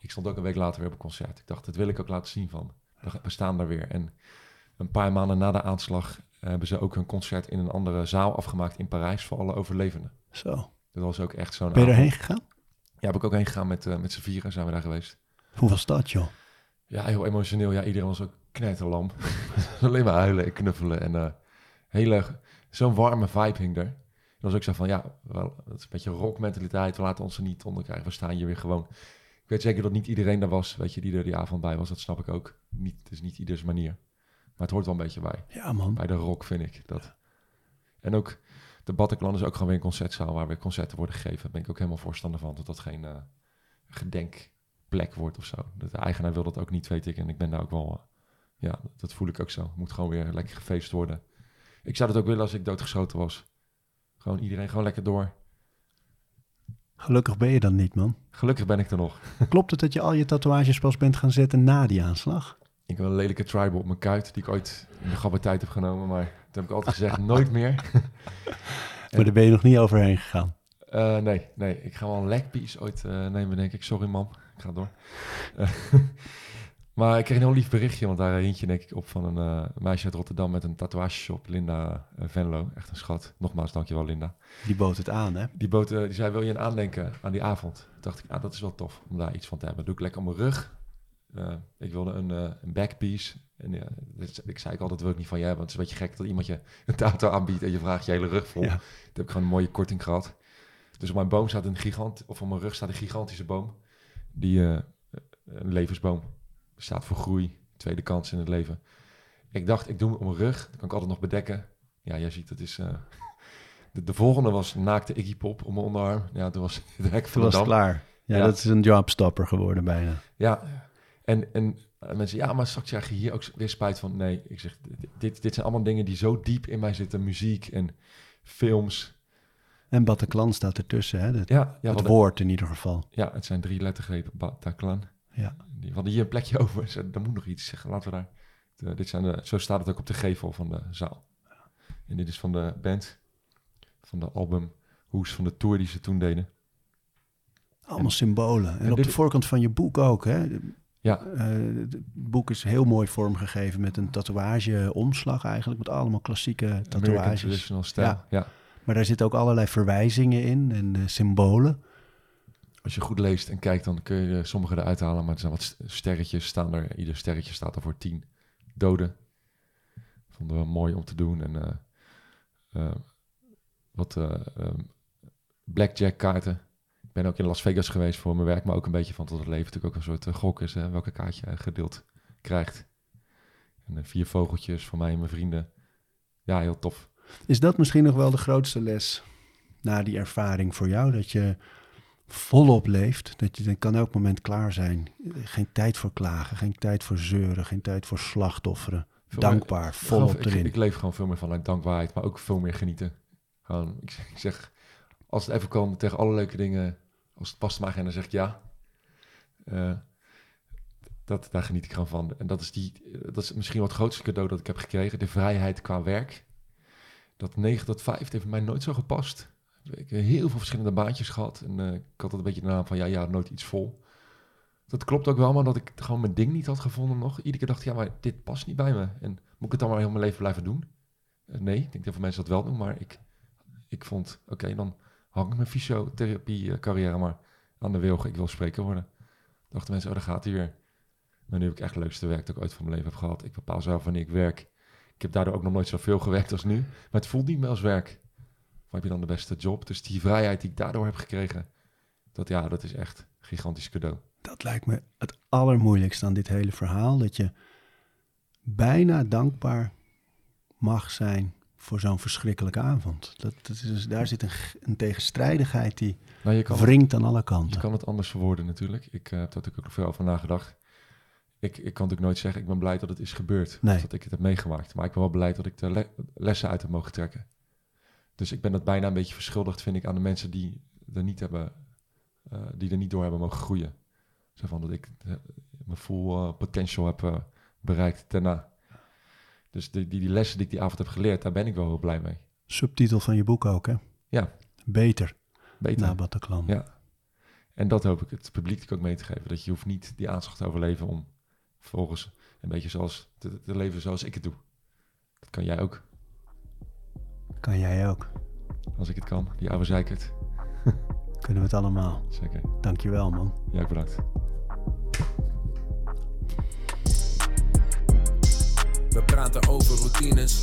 Ik stond ook een week later weer op een concert. Ik dacht, dat wil ik ook laten zien van. We staan daar weer. En een paar maanden na de aanslag hebben ze ook een concert in een andere zaal afgemaakt in Parijs voor alle overlevenden. Zo. Dat was ook echt zo'n Ben je erheen gegaan? Ja, heb ik ook heen gegaan met, eh, met z'n vieren, zijn we daar geweest. Hoe was dat, joh? Ja, heel emotioneel. Ja, iedereen was ook knetterlam. (laughs) Alleen maar huilen en knuffelen. En eh, hele, zo'n warme vibe hing er. En was ook zo van, ja, wel, dat is een beetje rockmentaliteit. We laten ons er niet onder krijgen. We staan hier weer gewoon. Ik weet zeker dat niet iedereen daar was, weet je, die er die avond bij was. Dat snap ik ook. Niet, het is niet ieders manier. Maar het hoort wel een beetje bij. Ja, man. Bij de rock, vind ik. Dat. En ook, de Bataclan is ook gewoon weer een concertzaal waar weer concerten worden gegeven. Daar ben ik ook helemaal voorstander van. Dat dat geen eh, gedenkplek wordt of zo. De eigenaar wil dat ook niet, weet ik. En ik ben daar ook wel, eh, ja, dat voel ik ook zo. Het moet gewoon weer lekker gefeest worden. Ik zou dat ook willen als ik doodgeschoten was. Gewoon iedereen gewoon lekker door. Gelukkig ben je dan niet, man. Gelukkig ben ik er nog. (laughs) Klopt het dat je al je tatoeages pas bent gaan zetten na die aanslag? Ik heb een lelijke tribal op mijn kuit, die ik ooit in de gabbertijd heb genomen. Maar toen heb ik altijd gezegd, (laughs) nooit meer. (laughs) Maar daar ben je nog niet overheen gegaan. Eh, nee, nee, ik ga wel een legpiece ooit eh, nemen, denk ik. Sorry, mam. Ik ga door. Eh, maar ik kreeg een heel lief berichtje, want daar hint je denk ik op van een eh, meisje uit Rotterdam met een tatoeageshop, Linda eh, Venlo. Echt een schat. Nogmaals, dankjewel Linda. Die bood het aan, hè? Die, bood, eh, die zei, wil je een aandenken aan die avond? Toen dacht ik, ah, dat is wel tof om daar iets van te hebben. Doe ik lekker op mijn rug. Ik wilde een, een backpiece. En ja, dit- ik zei ik altijd, dat wil ik niet van je hebben. Want het is een beetje gek dat iemand je een tattoo aanbiedt en je vraagt je hele rug vol. Ja. Toen heb ik gewoon een mooie korting gehad. Dus op mijn boom staat een gigant, of op mijn rug staat een gigantische boom. Die, een levensboom. Staat voor groei, tweede kans in het leven. Ik dacht, ik doe hem op mijn rug, dan kan ik altijd nog bedekken. Ja, jij ziet, het is... eh, (laughs) de, de volgende was naakte Iggy Pop op mijn onderarm. Ja, toen was (laughs) het hek van de het klaar. Ja, Ja. dat is een jobstopper geworden bijna. Ja, en, en mensen, ja, maar straks krijg je hier ook weer spijt van. Nee, ik zeg, dit- dit, zijn allemaal dingen die zo diep in mij zitten. Muziek en films. En Bataclan staat ertussen, hè? Het, Ja, ja, het woord in ieder geval. ja het zijn drie lettergrepen, Bataclan. Ja. Die hadden hier een plekje (laughs) over. Ze er moet nog iets zeggen. Laten we daar. de- dit zijn de, zo staat het ook op de gevel van de zaal. En dit is van de band. Van de album Hoes van de tour die ze toen deden. Allemaal symbolen. En, en op dit- de voorkant van je boek ook, hè? Ja, Eh, het boek is heel mooi vormgegeven met een tatoeage-omslag eigenlijk. Met allemaal klassieke tatoeages. Style. Ja. ja. Maar daar zitten ook allerlei verwijzingen in en eh, symbolen. Als je goed leest en kijkt, dan kun je sommige eruit halen. Maar er zijn wat st- sterretjes staan er. Ieder sterretje staat er voor tien doden. Vonden we mooi om te doen. En eh, eh, wat eh, ehm, blackjack kaarten. Ik ben ook in Las Vegas geweest voor mijn werk. Maar ook een beetje van tot het leven natuurlijk ook een soort gok is. Hè, welke kaart je gedeeld krijgt. En vier vogeltjes voor mij en mijn vrienden. Ja, heel tof. Is dat misschien nog wel de grootste les na die ervaring voor jou? Dat je volop leeft, dat je dan kan elk moment klaar zijn. Geen tijd voor klagen, geen tijd voor zeuren, geen tijd voor slachtofferen. Veel Dankbaar, meer- volop ik, erin. ik leef gewoon veel meer vanuit dankbaarheid, maar ook veel meer genieten. Gewoon, (laughs) ik, zeg- ik zeg, als het even kan, tegen alle leuke dingen, als het past in mijn agenda, zeg ik ja. Eh, dat, daar geniet ik gewoon van. En dat is, die, dat is misschien wel het grootste cadeau dat ik heb gekregen, de vrijheid qua werk. Dat 9 tot 5 het heeft mij nooit zo gepast. Ik heb heel veel verschillende baantjes gehad. En eh, ik had altijd een beetje de naam van, ja, ja, nooit iets vol. Dat klopt ook wel, maar dat ik gewoon mijn ding niet had gevonden nog. Iedere keer dacht ik, ja, maar dit past niet bij me. En moet ik het dan maar heel mijn leven blijven doen? Eh, nee, ik denk dat veel mensen dat wel doen, maar ik, ik vond, oké, dan hang ik mijn fysiotherapie carrière maar aan de wilg. Ik wil spreker worden. Dachten mensen, oh, daar gaat hij weer. Maar nu heb ik echt het leukste werk dat ik ooit van mijn leven heb gehad. Ik bepaal zelf wanneer ik werk. Ik heb daardoor ook nog nooit zoveel gewerkt als nu. Maar het voelt niet meer als werk. Heb je dan de beste job? Dus die vrijheid die ik daardoor heb gekregen, dat, ja, dat is echt een gigantisch cadeau. Dat lijkt me het allermoeilijkste aan dit hele verhaal. Dat je bijna dankbaar mag zijn voor zo'n verschrikkelijke avond. Dat, dat is, daar zit een, een tegenstrijdigheid die Nou, je kan wringt aan alle Je kanten. kan het anders verwoorden natuurlijk. Ik eh, heb daar natuurlijk ook veel over nagedacht. ik, ik kan natuurlijk nooit zeggen, ik ben blij dat het is gebeurd. Nee. Dat ik het heb meegemaakt. Maar ik ben wel blij dat ik de le- lessen uit heb mogen trekken. Dus ik ben dat bijna een beetje verschuldigd, vind ik, aan de mensen die er niet hebben, eh, die er niet door hebben mogen groeien. Zo van dat ik eh, mijn full eh, potential heb bereikt daarna. Dus die, die, die lessen die ik die avond heb geleerd, daar ben ik wel heel blij mee. Subtitel van je boek ook, hè? Ja. Beter, Beter. na Bataclan. Ja. En dat hoop ik het publiek ook mee te geven. Dat je hoeft niet die aanslag te overleven om vervolgens een beetje zoals te, te leven zoals ik het doe. Dat kan jij ook, Kan jij ook. als ik het kan. Die oude zeikert. (laughs) Kunnen we het allemaal. Zeker. Dankjewel, man. Jij ook bedankt. We praten over routines.